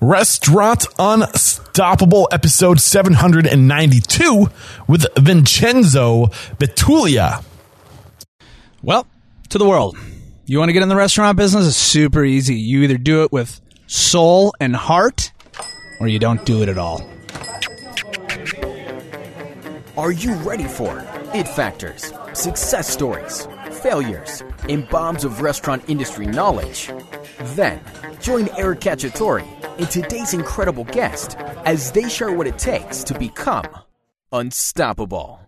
Restaurant Unstoppable, episode 792 with Vincenzo Betulia. Well, to the world. You want to get in the restaurant business? It's super easy. You either do it with soul and heart, or you don't do it at all. Are you ready for it factors, success stories, failures, and bombs of restaurant industry knowledge? Then join Eric Cacciatore and today's incredible guest as they share what it takes to become unstoppable.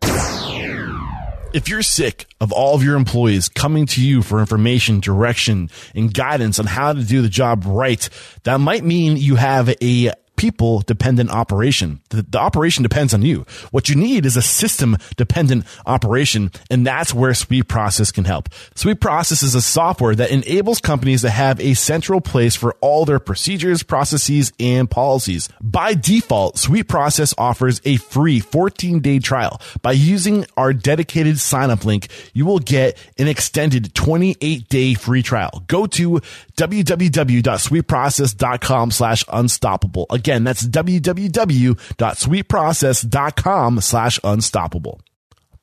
If you're sick of all of your employees coming to you for information, direction, and guidance on how to do the job right, that might mean you have a people dependent operation. The, the, operation depends on you. What you need is a system dependent operation. And that's where Sweet Process can help. Sweet Process is a software that enables companies to have a central place for all their procedures, processes, and policies. By default, Sweet Process offers a free 14 day trial. By using our dedicated sign up link, you will get an extended 28 day free trial. Go to www.sweetprocess.com slash unstoppable. Again, that's www.sweetprocess.com slash unstoppable.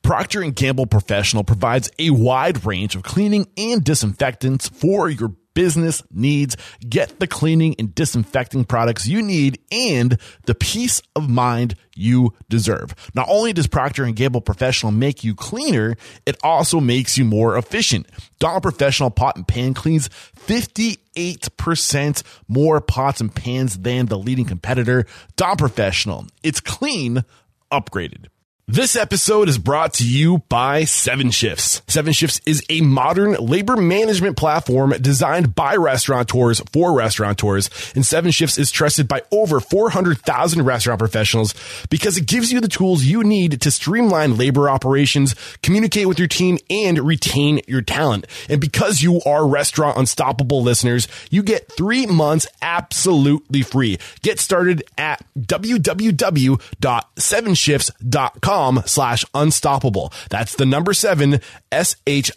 Procter & Gamble Professional provides a wide range of cleaning and disinfectants for your business needs. Get the cleaning and disinfecting products you need and the peace of mind you deserve. Not only does Procter & Gamble Professional make you cleaner, it also makes you more efficient. Dawn Professional Pot and Pan cleans 58% more pots and pans than the leading competitor. Dawn Professional. It's clean, upgraded. This episode is brought to you by Seven Shifts. Seven Shifts is a modern labor management platform designed by restaurateurs for restaurateurs. And Seven Shifts is trusted by over 400,000 restaurant professionals because it gives you the tools you need to streamline labor operations, communicate with your team, and retain your talent. And because you are Restaurant Unstoppable listeners, you get three months absolutely free. Get started at www.sevenshifts.com slash unstoppable. That's the number seven, S-H-I-F-T-S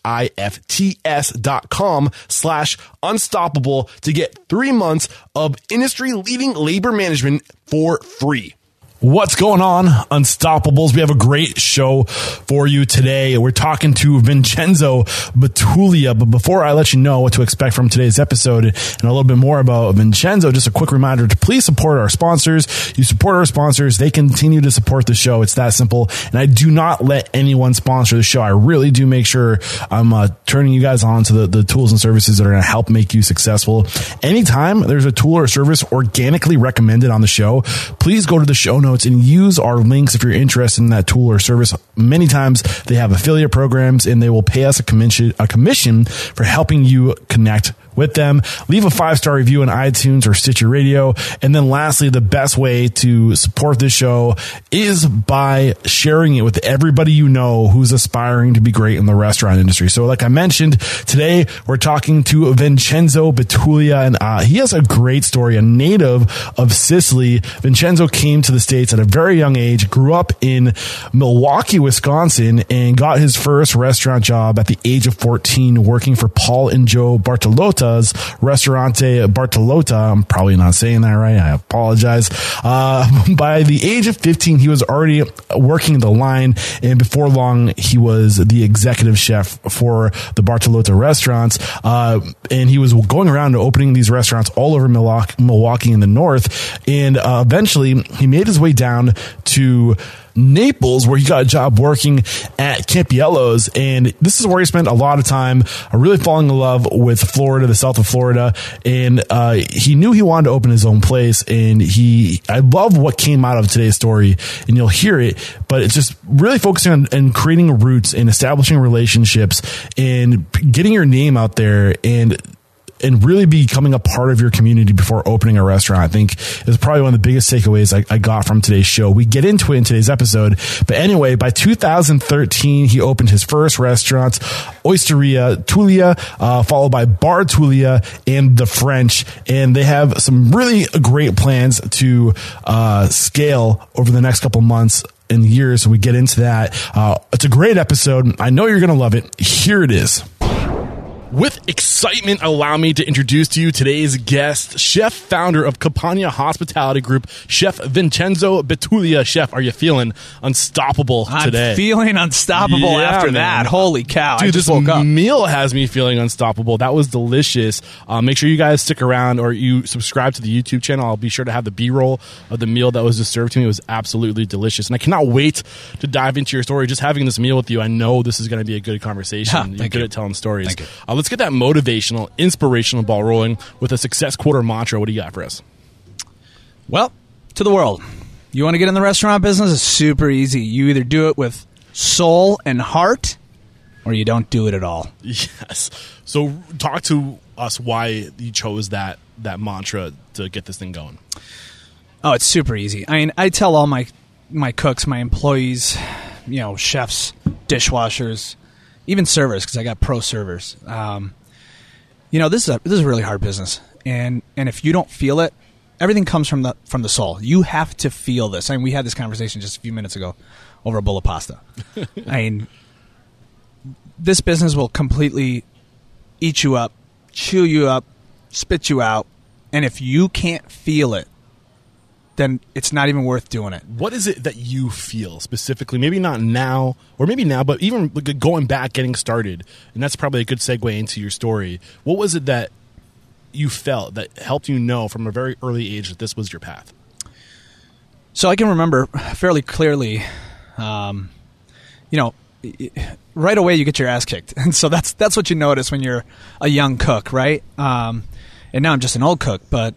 dot com slash unstoppable to get three months of industry leading labor management for free. What's going on, Unstoppables? We have a great show for you today. We're talking to Vincenzo Betulia. But before I let you know what to expect from today's episode and a little bit more about Vincenzo, just a quick reminder to please support our sponsors. You support our sponsors, they continue to support the show. It's that simple. And I do not let anyone sponsor the show. I really do make sure I'm uh, turning you guys on to the, the tools and services that are going to help make you successful. Anytime there's a tool or service organically recommended on the show, please go to the show notes notes and use our links if you're interested in that tool or service. Many times they have affiliate programs and they will pay us a commission, a commission for helping you connect with them. Leave a five star review on iTunes or Stitcher Radio. And then lastly, the best way to support this show is by sharing it with everybody you know who's aspiring to be great in the restaurant industry. So like I mentioned, today we're talking to Vincenzo Betulia and uh, he has a great story, a native of Sicily. Vincenzo came to the States at a very young age, grew up in Milwaukee, Wisconsin, and got his first restaurant job at the age of 14 working for Paul and Joe Bartolotta Bartolotta's Restaurante Bartolotta. I'm probably not saying that right. I apologize. Uh, by the age of 15, he was already working the line, and before long, he was the executive chef for the Bartolotta restaurants. Uh, and he was going around to opening these restaurants all over Milwaukee, Milwaukee in the north. And uh, eventually, he made his way down to Naples, where he got a job working at Campiello's. And this is where he spent a lot of time uh, really falling in love with Florida, the south of Florida. And uh, he knew he wanted to open his own place. And he, I love what came out of today's story, and you'll hear it, but it's just really focusing on and creating roots and establishing relationships and getting your name out there and and really becoming a part of your community before opening a restaurant, I think is probably one of the biggest takeaways I, I, got from today's show. We get into it in today's episode. But anyway, by 2013, he opened his first restaurant, Osteria Tulia, uh, followed by Bar Tulia and the French. And they have some really great plans to uh, scale over the next couple months and years. So we get into that. Uh, it's a great episode. I know you're going to love it. Here it is. With excitement, allow me to introduce to you today's guest, chef founder of Campania Hospitality Group, Chef Vincenzo Betulia. Chef, are you feeling unstoppable today? I'm today? feeling unstoppable Yeah, after man. that. Holy cow! I Dude, just this woke up. meal has me feeling unstoppable. That was delicious. Uh, make sure you guys stick around or you subscribe to the YouTube channel. I'll be sure to have the B roll of the meal that was just served to me. It was absolutely delicious. And I cannot wait to dive into your story. Just having this meal with you, I know this is going to be a good conversation. Ha, You're good you. at telling stories. Thank you. Uh, let's get that motivational, inspirational ball rolling with a success quarter mantra. What do you got for us? Well, to the world. You want to get in the restaurant business? It's super easy. You either do it with soul and heart, or you don't do it at all. Yes. So talk to us why you chose that that mantra to get this thing going. Oh, it's super easy. I mean, I tell all my my cooks, my employees, you know, chefs, dishwashers, even servers, because I got pro servers. Um, you know, this is a this is a really hard business, and and if you don't feel it, everything comes from the from the soul. You have to feel this. I mean, we had this conversation just a few minutes ago over a bowl of pasta. I mean, this business will completely eat you up, chew you up, spit you out, and if you can't feel it, then it's not even worth doing it. What is it that you feel specifically? Maybe not now, or maybe now, but even going back, getting started, and that's probably a good segue into your story. What was it that you felt that helped you know from a very early age that this was your path? So I can remember fairly clearly, um, you know, right away you get your ass kicked, and so that's that's what you notice when you're a young cook, right? Um, and now I'm just an old cook, but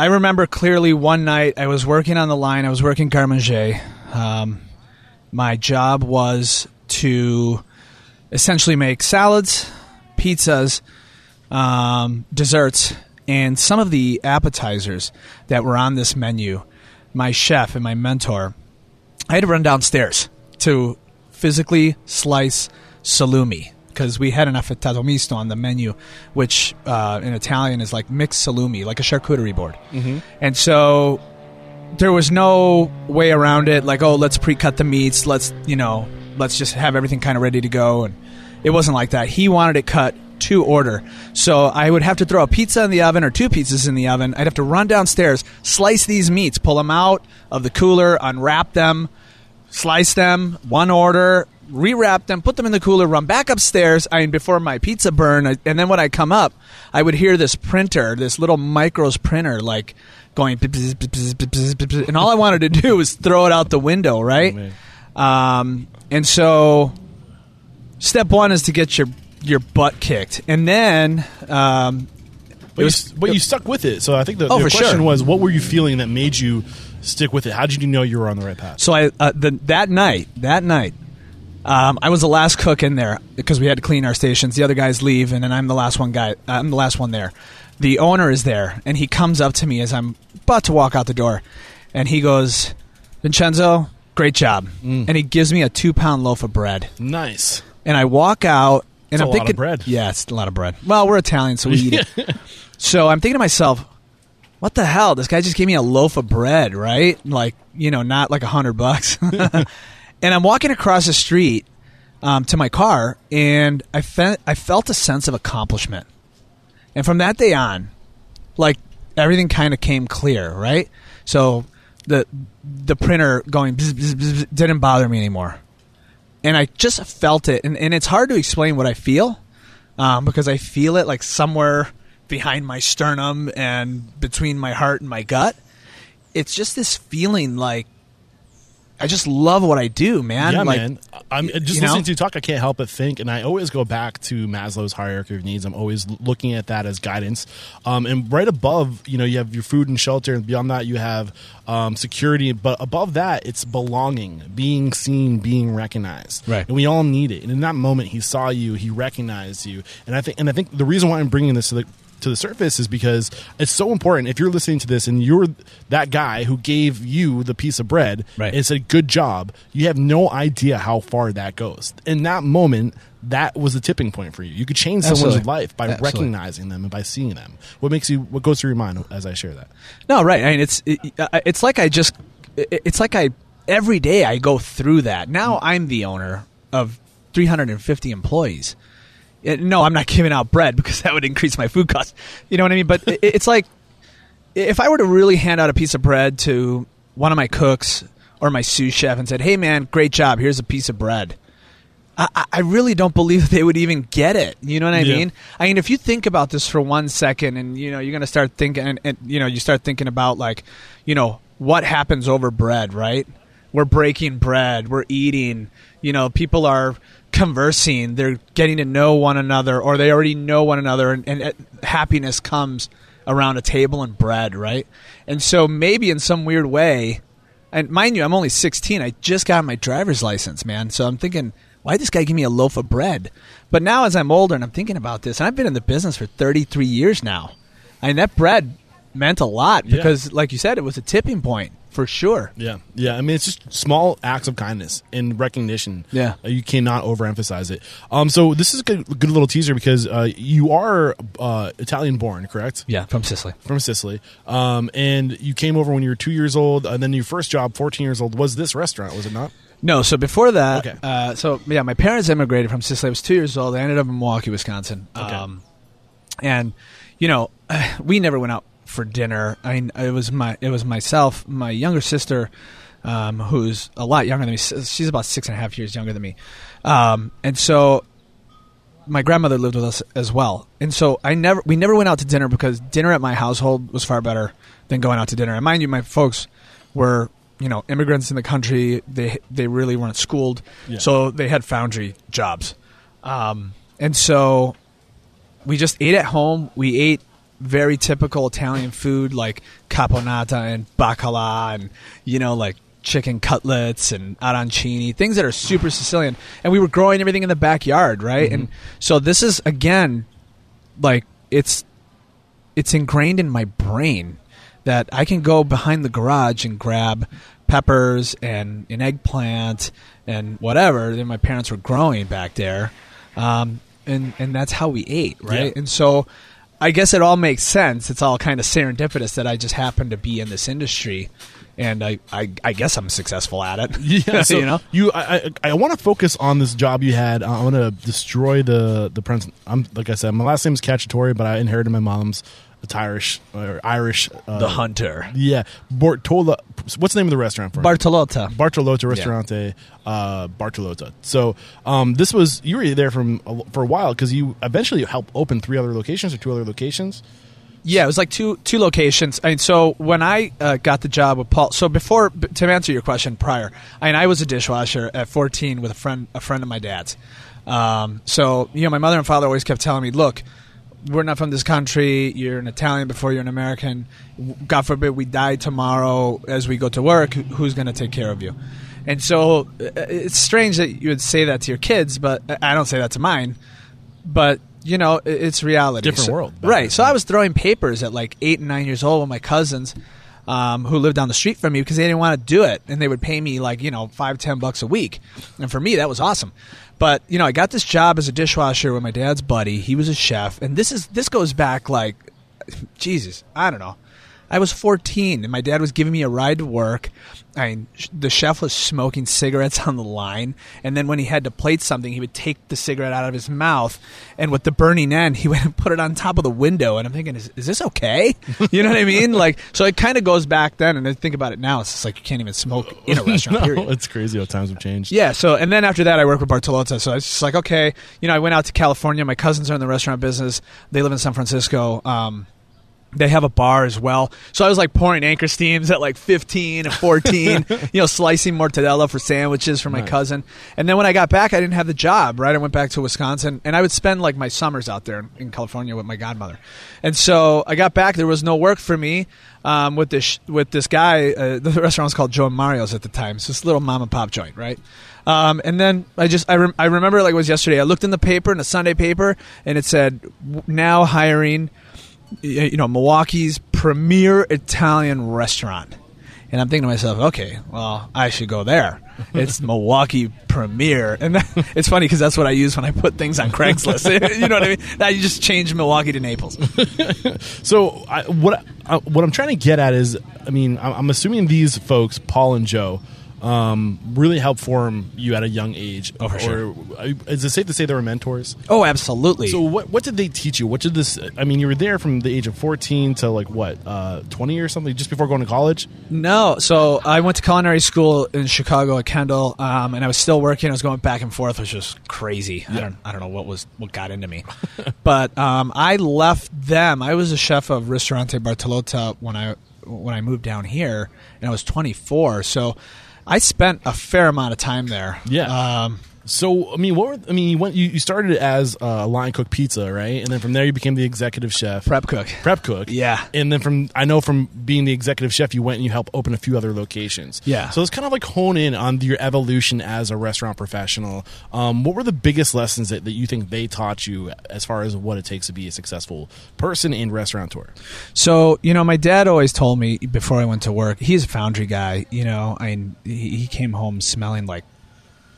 I remember clearly one night I was working on the line. I was working garde manger. Um, my job was to essentially make salads, pizzas, um, desserts, and some of the appetizers that were on this menu. My chef and my mentor, I had to run downstairs to physically slice salumi because we had an affettato misto on the menu, which uh, in Italian is like mixed salumi, like a charcuterie board. Mm-hmm. And so there was no way around it. Like, oh, let's pre-cut the meats. Let's you know, let's just have everything kind of ready to go. And it wasn't like that. He wanted it cut to order. So I would have to throw a pizza in the oven or two pizzas in the oven. I'd have to run downstairs, slice these meats, pull them out of the cooler, unwrap them, slice them, one order, rewrap them, put them in the cooler, run back upstairs. I mean, before my pizza burn, I- and then when I come up, I would hear this printer, this little micros printer, like going, bzz, bzz, bzz, and all I wanted to do was throw it out the window, right? man. Um, and so, step one is to get your your butt kicked, and then um, But, was- you, but you stuck with it. So I think the, Oh, the question sure. was, what were you feeling that made you stick with it? How did you know you were on the right path? So I uh, the, that night, that night, um, I was the last cook in there because we had to clean our stations. The other guys leave, and then I'm the last one guy. I'm the last one there. The owner is there, and he comes up to me as I'm about to walk out the door, and he goes, "Vincenzo, great job," Mm. and he gives me a two pound loaf of bread, Nice. and I walk out, and That's a I'm lot of thinking, bread. yeah, it's a lot of bread. Well, we're Italian, so we eat it. So I'm thinking to myself, what the hell? This guy just gave me a loaf of bread, right? Like, you know, not like a hundred bucks. and I'm walking across the street um, to my car, and I, fe- I felt a sense of accomplishment. And from that day on, like everything kind of came clear, right? So the the printer going bzz, bzz, bzz, didn't bother me anymore, and I just felt it. And, and it's hard to explain what I feel um, because I feel it like somewhere behind my sternum and between my heart and my gut. It's just this feeling like I just love what I do, man. yeah, like, man. I'm just listening know? to you talk. I can't help but think, and I always go back to Maslow's hierarchy of needs. I'm always looking at that as guidance. Um, and right above, you know, you have your food and shelter, and beyond that, you have um, security. But above that, it's belonging, being seen, being recognized. Right. And we all need it. And in that moment, he saw you, he recognized you, and I think, and I think the reason why I'm bringing this to the to the surface is because it's so important. If you're listening to this and you're that guy who gave you the piece of bread Right. and said, good job, you have no idea how far that goes. In that moment, that was a tipping point for you. You could change someone's Absolutely. life by Absolutely. recognizing them and by seeing them. What makes you, what goes through your mind as I share that? No, right. I mean, it's it, it's like I just it's like I every day I go through that. Now I'm the owner of 350 employees, Uh, Uh, no, I'm not giving out bread because that would increase my food cost. You know what I mean? But it's like if I were to really hand out a piece of bread to one of my cooks or my sous chef and said, "Hey, man, great job. Here's a piece of bread," I, I- I really don't believe they would even get it. You know what I Yeah. mean? I mean, if you think about this for one second, and you know, you're going to start thinking, and, and you know, you start thinking about like, you know, what happens over bread, right? We're breaking bread. We're eating. You know, people are conversing. They're getting to know one another, or they already know one another, and, and happiness comes around a table and bread, right? And so maybe in some weird way, and mind you, I'm only 16. I just got my driver's license, man. So I'm thinking, why did this guy give me a loaf of bread? But now, as I'm older and I'm thinking about this, and I've been in the business for 33 years now, and that bread meant a lot Yeah. because, like you said, it was a tipping point for sure. Yeah, yeah. I mean, it's just small acts of kindness and recognition. Yeah. Uh, you cannot overemphasize it. Um, so this is a good, good little teaser because uh, you are uh, Italian born, correct? Yeah, from Sicily. From Sicily, um, and you came over when you were two years old, and then your first job, fourteen years old, was this restaurant, was it not? No, so before that, Okay. uh, so yeah, my parents immigrated from Sicily. I was two years old. I ended up in Milwaukee, Wisconsin. Okay. Um, and you know, we never went out for dinner. I mean, it was my it was myself, my younger sister, um, who's a lot younger than me. She's about six and a half years younger than me, um, and so my grandmother lived with us as well. And so I never we never went out to dinner because dinner at my household was far better than going out to dinner. And mind you, my folks were you know immigrants in the country. They they really weren't schooled, Yeah. so they had foundry jobs. Um, and so we just ate at home. We ate very typical Italian food like caponata and bacala and you know like chicken cutlets and arancini, things that are super Sicilian. And we were growing everything in the backyard, right? And so this is again like it's it's ingrained in my brain that I can go behind the garage and grab peppers and an eggplant and whatever that my parents were growing back there, um, and and that's how we ate, right? Yeah. And so, I guess it all makes sense. It's all kind of serendipitous that I just happen to be in this industry, and I I, I guess I'm successful at it. Yeah, so you know. you. I, I, I want to focus on this job you had. Uh, I want to destroy the the prince. I'm like I said, my last name is Cacciatore, but I inherited my mom's. It's Irish or Irish. Uh, The hunter, Yeah, Bortola. What's the name of the restaurant? For Bartolotta. Bartolota Ristorante, uh, Bartolotta. So um, this was you were there from for a while because you eventually helped open three other locations or two other locations. Yeah, it was like two two locations. I mean, so when I uh, got the job with Paul, so before to answer your question prior, I mean, I was a dishwasher at 14 with a friend a friend of my dad's. Um, so you know, my mother and father always kept telling me, "Look, we're not from this country. You're an Italian before you're an American. God forbid we die tomorrow as we go to work. Who's going to take care of you?" And so uh, it's strange that you would say that to your kids, but I don't say that to mine but you know it's reality Different So- world right then. so i was throwing papers at like eight and nine years old with my cousins um, who lived down the street from me because they didn't want to do it and they would pay me like you know five ten bucks a week and for me that was awesome but you know i got this job as a dishwasher with my dad's buddy. He was a chef. And this is this goes back like jesus i don't know I was 14 and my dad was giving me a ride to work. I mean, the chef was smoking cigarettes on the line, and then when he had to plate something, he would take the cigarette out of his mouth, and with the burning end, he went and put it on top of the window. And I'm thinking, is, is this okay? You know what I mean? Like, so it kind of goes back then, and I think about it now. It's just like you can't even smoke in a restaurant. No, period. it's crazy how times have changed. Yeah, so and then after that, I worked with Bartolotta. So I was just like, okay, you know, I went out to California. My cousins are in the restaurant business. They live in San Francisco. Um, they have a bar as well. So I was like pouring anchor steams at like 15 and 14, you know, slicing mortadella for sandwiches for my Nice. cousin. And then when I got back, I didn't have the job, right? I went back to Wisconsin and I would spend like my summers out there in, California with my godmother. And so I got back, there was no work for me. Um, with this with this guy, uh, the restaurant was called Joe and Mario's at the time. So it's this little mom and pop joint, right? Um, and then I just I, rem- I remember like it was yesterday. I looked in the paper in the Sunday paper, and it said now hiring you know Milwaukee's premier Italian restaurant. And I'm thinking to myself, okay, well, I should go there. It's Milwaukee Premier, and that, it's funny because that's what I use when I put things on Craigslist. you know what I mean? Now you just change Milwaukee to Naples. So I, what I, what I'm trying to get at is, I mean, I'm I'm assuming these folks, Paul and Joe, um, really helped form you at a young age. Oh, for sure. Or, uh, is it safe to say they were mentors? Oh, absolutely. So what what did they teach you? What did this? I mean, you were there from the age of fourteen to like what, uh, twenty or something, just before going to college. No, so I went to culinary school in Chicago at Kendall, um, and I was still working. I was going back and forth, which was crazy. I don't, I don't know what was what got into me, but um, I left them. I was a chef of Ristorante Bartolotta when I when I moved down here, and I was 24. So I spent a fair amount of time there. Yeah. Um, So I mean, what were I mean? You went you, you started as a line cook pizza, right? And then from there you became the executive chef, prep cook. prep cook. Yeah. And then from I know from being the executive chef, you went and you helped open a few other locations. Yeah. So let's kind of like hone in on your evolution as a restaurant professional. Um, what were the biggest lessons that, that you think they taught you as far as what it takes to be a successful person and restaurateur? So you know, my dad always told me before I went to work. He's a foundry guy. You know, I he he came home smelling like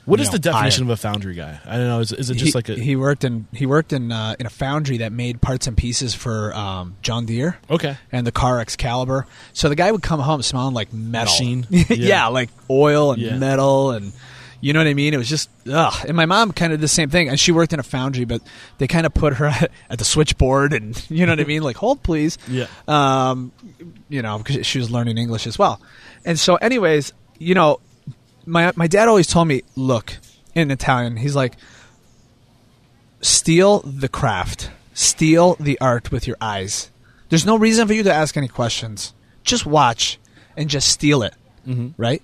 What is know, the definition of a foundry guy? I don't know. Is, is it just he, like a he worked in he worked in uh, in a foundry that made parts and pieces for um, John Deere. okay? And the car Excalibur. So the guy would come home smelling like metal. Machine? yeah. Yeah. like oil and Yeah. metal and you know what I mean? It was just ugh. And my mom kind of did the same thing. And she worked in a foundry, but they kind of put her at the switchboard and you know what I mean? Like, hold please. Yeah. Um, you know, because she was learning English as well. And so anyways, you know, my my dad always told me, look, in Italian, he's like, steal the craft, steal the art with your eyes. There's no reason for you to ask any questions. Just watch and just steal it, mm-hmm. right?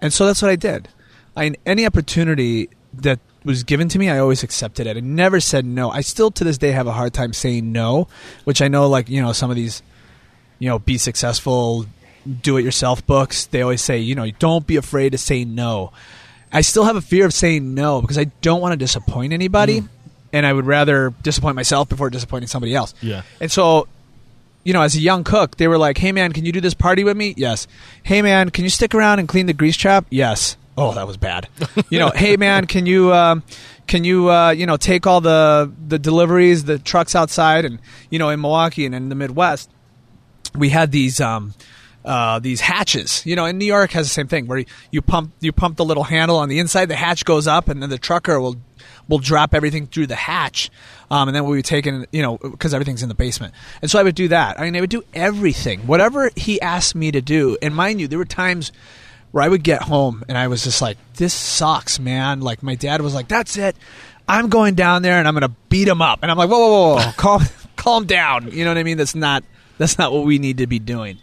And so that's what I did. I any opportunity that was given to me, I always accepted it. I never said no. I still to this day have a hard time saying no, which I know, like you know, some of these, you know, be successful, do it yourself books. They always say, you know, don't be afraid to say no. I still have a fear of saying no because I don't want to disappoint anybody, and I would rather disappoint myself before disappointing somebody else. Yeah. And so, you know, as a young cook, they were like, "Hey man, can you do this party with me?" Yes. Hey man, can you stick around and clean the grease trap? Yes. Oh, that was bad. you know, hey man, can you um, can you uh, you know take all the the deliveries, the trucks outside, and you know in Milwaukee and in the Midwest, we had these um, uh, these hatches. You know, in New York has the same thing where you, you pump you pump the little handle on the inside, the hatch goes up, and then the trucker will will drop everything through the hatch, um, and then we'll be taking you know because everything's in the basement. And so I would do that. I mean, I would do everything, whatever he asked me to do. And mind you, there were times where I would get home and I was just like, "This sucks, man." Like my dad was like, "That's it." I'm going down there and I'm going to beat him up. And I'm like, whoa, whoa, whoa, whoa. calm, calm down. You know what I mean? That's not, that's not what we need to be doing.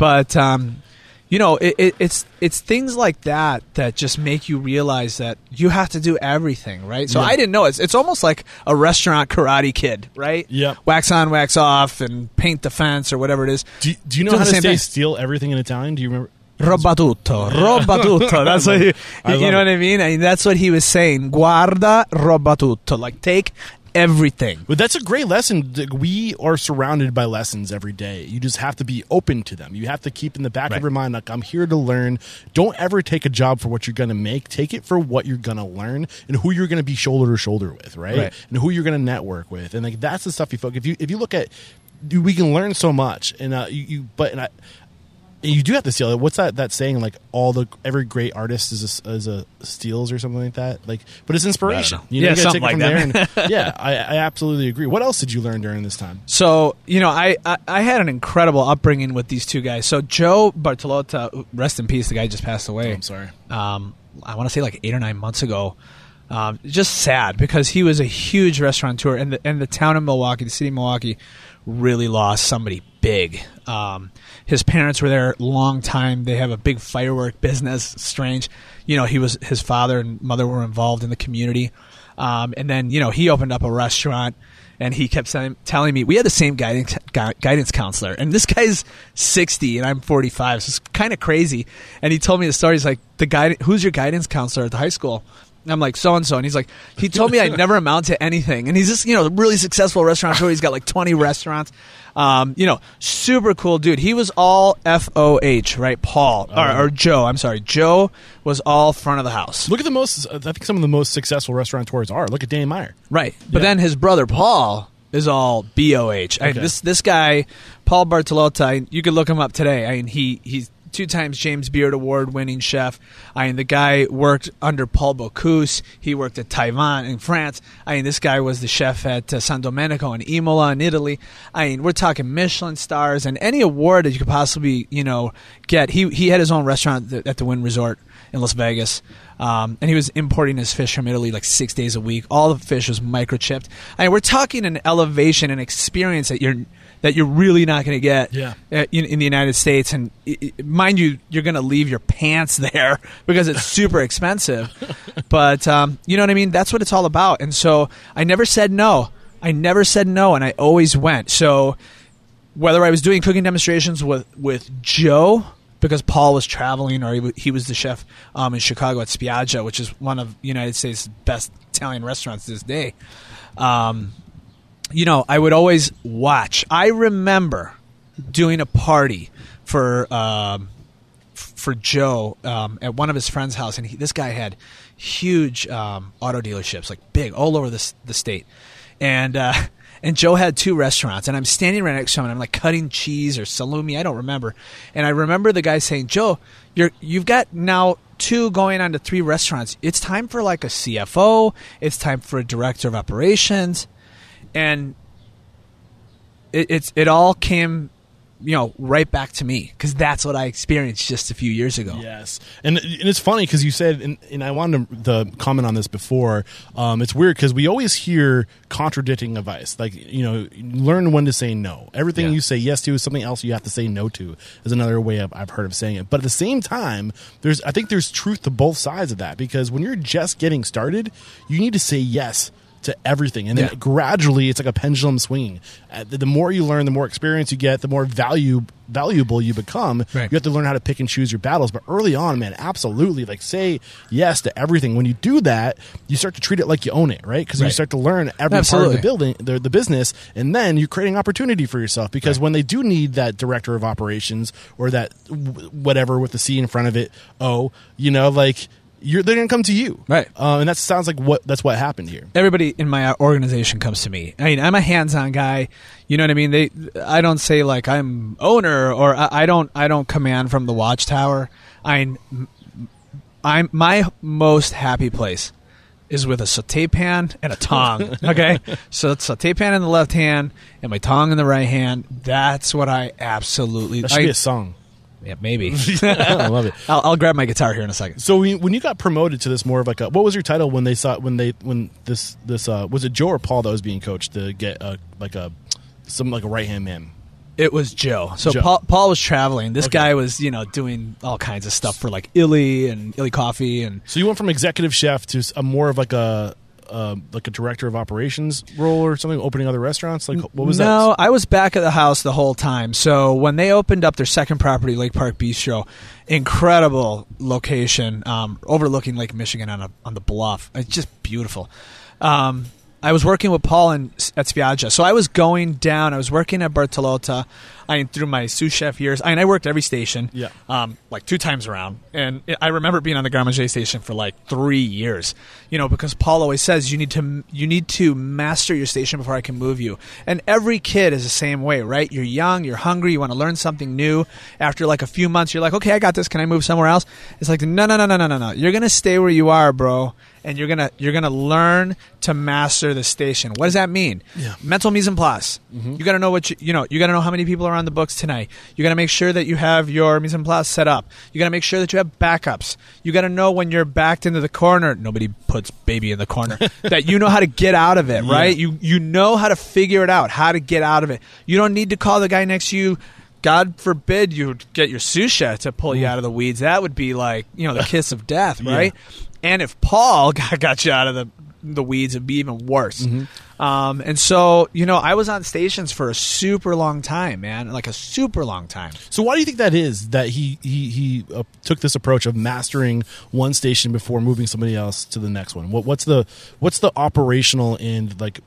But, um, you know, it, it, it's it's things like that that just make you realize that you have to do everything, right? So Yeah. I didn't know it's it's almost like a restaurant karate kid, right? Yep. Wax on, wax off, and paint the fence or whatever it is. Do, do you know how to say thing. steal everything in Italian? Do you remember? Roba tutto, roba tutto. That's what he, you know it. what I mean. I mean, that's what he was saying. Guarda, roba tutto. Like take everything. But that's a great lesson. We are surrounded by lessons every day. You just have to be open to them. You have to keep in the back Right. of your mind, like, I'm here to learn. Don't ever take a job for what you're going to make. Take it for what you're going to learn and who you're going to be shoulder to shoulder with, right? Right. And who you're going to network with. And like that's the stuff you focus. If you if you look at, we can learn so much. And uh, you, you but and I. You do have to steal it. What's that? That saying, like all the every great artist is a, is a steals or something like that. Like, but it's inspiration. You know, Yeah, you something like that. and- yeah, I, I absolutely agree. What else did you learn during this time? So you know, I, I I had an incredible upbringing with these two guys. So Joe Bartolotta, rest in peace. The guy just passed away. I'm sorry. um, I want to say like eight or nine months ago. Um, just sad because he was a huge restaurateur, and the and the town of Milwaukee, the city of Milwaukee, really lost somebody big. Um, his parents were there a long time. They have a big firework business. Strange, you know. He was his father and mother were involved in the community, um, and then you know he opened up a restaurant. And he kept saying, telling me we had the same guidance guidance counselor, and this guy's sixty and I'm forty five, so it's kind of crazy. And he told me the story. He's like, "The guy, who's your guidance counselor at the high school?" And I'm like, "So and so," and he's like, "He told me I'd never amount to anything." And he's just, you know, really successful restaurateur. He's got like 20 restaurants. Um, you know, super cool dude. He was all F O H, right? Paul or, or Joe. I'm sorry, Joe was all front of the house. Look at the most. I think some of the most successful restaurateurs are. Look at Danny Meyer. Right. But Yeah. then his brother Paul is all B O H. I mean, Okay. This this guy, Paul Bartolotta, you could look him up today. I mean, he he's two times James Beard Award winning chef. I mean, the guy worked under Paul Bocuse. He worked at Taillevent in France. I mean, this guy was the chef at uh, San Domenico in Imola in Italy. I mean, we're talking Michelin stars and any award that you could possibly, you know, get. He he had his own restaurant at the Wynn Resort in Las Vegas. Um, and he was importing his fish from Italy like six days a week. All the fish was microchipped. I mean, we're talking an elevation and experience that you're that you're really not going to get Yeah. uh, in, in the United States. And mind you, you're going to leave your pants there because it's super expensive. But um, you know what I mean? That's what it's all about. And so I never said no. I never said no, and I always went. So whether I was doing cooking demonstrations with with Joe because Paul was traveling, or he, he was the chef um, in Chicago at Spiaggia, which is one of the United States' best Italian restaurants this day. Um, you know, I would always watch. I remember doing a party for um, for Joe um, at one of his friends' house, and he, this guy had huge um, auto dealerships, like big, all over the the state, and. Uh, and Joe had two restaurants, and I'm standing right next to him, and I'm like cutting cheese or salumi, I don't remember. And I remember the guy saying, "Joe, you're you've got now two going on to three restaurants. It's time for like a CFO. It's time for a director of operations." And it, it's it all came you know right back to me because that's what I experienced just a few years ago. Yes, and and it's funny because you said, and, and I wanted to, to comment on this before. Um, it's weird because we always hear contradicting advice, like you know, learn when to say no. Everything Yeah. you say yes to is something else you have to say no to. Is another way I've, I've heard of saying it. But at the same time, there's I think there's truth to both sides of that because when you're just getting started, you need to say yes to everything. And then Yeah. gradually it's like a pendulum swinging. Uh, the, more you learn the more experience you get the more value valuable you become. Right. you have to learn how to pick and choose your battles. But early on man absolutely like say yes to everything. When you do that you start to treat it like you own it right? Because you start to learn every part of the building the, the business and then you're creating opportunity for yourself. Because when they do need that director of operations or that w- whatever with the c in front of it oh you know like you're they're gonna come to you Right. uh, and that sounds like what that's what happened here Everybody in my organization comes to me. I mean, I'm a hands-on guy. You know what I mean? They, I don't say like I'm owner or I, I don't, I don't command from the watchtower. I, I'm my most happy place is with a saute pan and a tong. Okay, so it's saute pan in the left hand and my tong in the right hand. That's what I absolutely. that should I- be a song yeah, maybe. I love it. I'll, I'll grab my guitar here in a second. So when when you got promoted to this more of like a what was your title when they saw when they when this this uh was it Joe or Paul that was being coached to get a like a some like a right hand man? It was Joe. So Joe. Paul, Paul was traveling. This Okay. guy was, you know, doing all kinds of stuff for like Illy and Illy Coffee and So you went from executive chef to a more of like a uh, like a director of operations role or something, opening other restaurants. Like what was no, that? No, I was back at the house the whole time. So when they opened up their second property, Lake Park Bistro, incredible location, um, overlooking Lake Michigan on a on the bluff. It's just beautiful. Um, I was working with Paul in, at Spiaggia, so I was going down. I was working at Bartolotta. I mean, through my sous chef years, I mean, I worked every station, Yeah. um, like two times around. And I remember being on the garde manger station for like three years, you know, because Paul always says you need to you need to master your station before I can move you. And every kid is the same way, right? You're young, you're hungry, you want to learn something new. After like a few months, you're like, okay, I got this. Can I move somewhere else? It's like, no, no, no, no, no, no, no. You're gonna stay where you are, bro. And you're gonna you're gonna learn to master the station. What does that mean? Yeah. Mental mise en place. You got to know what you, you know. You got to know how many people are on the books tonight. You got to make sure that you have your mise en place set up. You got to make sure that you have backups. You got to know when you're backed into the corner. Nobody puts baby in the corner. that you know how to get out of it, right? You you know how to figure it out, how to get out of it. You don't need to call the guy next to you. God forbid you get your sous chef to pull you mm. out of the weeds. That would be like you know the kiss of death, Yeah. right? And if Paul got, got you out of the the weeds, it'd be even worse. Um, and so, you know, I was on stations for a super long time, man, like a super long time. So why do you think that is that he he he uh, took this approach of mastering one station before moving somebody else to the next one? What what's the what's the operational and like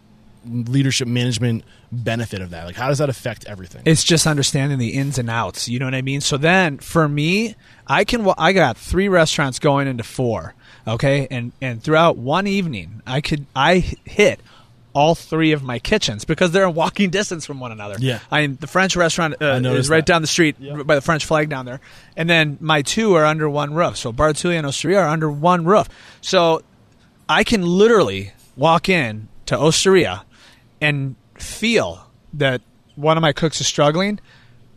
leadership management benefit of that? Like how does that affect everything? It's just understanding the ins and outs. You know what I mean? So then, for me, I can. I got three restaurants going into four. Okay, and and throughout one evening, I could I hit all three of my kitchens because they're in walking distance from one another. Yeah. I mean, the French restaurant uh, is right that. down the street Yep. by the French flag down there, and then my two are under one roof. So Bar Tulia and Osteria are under one roof. So I can literally walk in to Osteria and feel that one of my cooks is struggling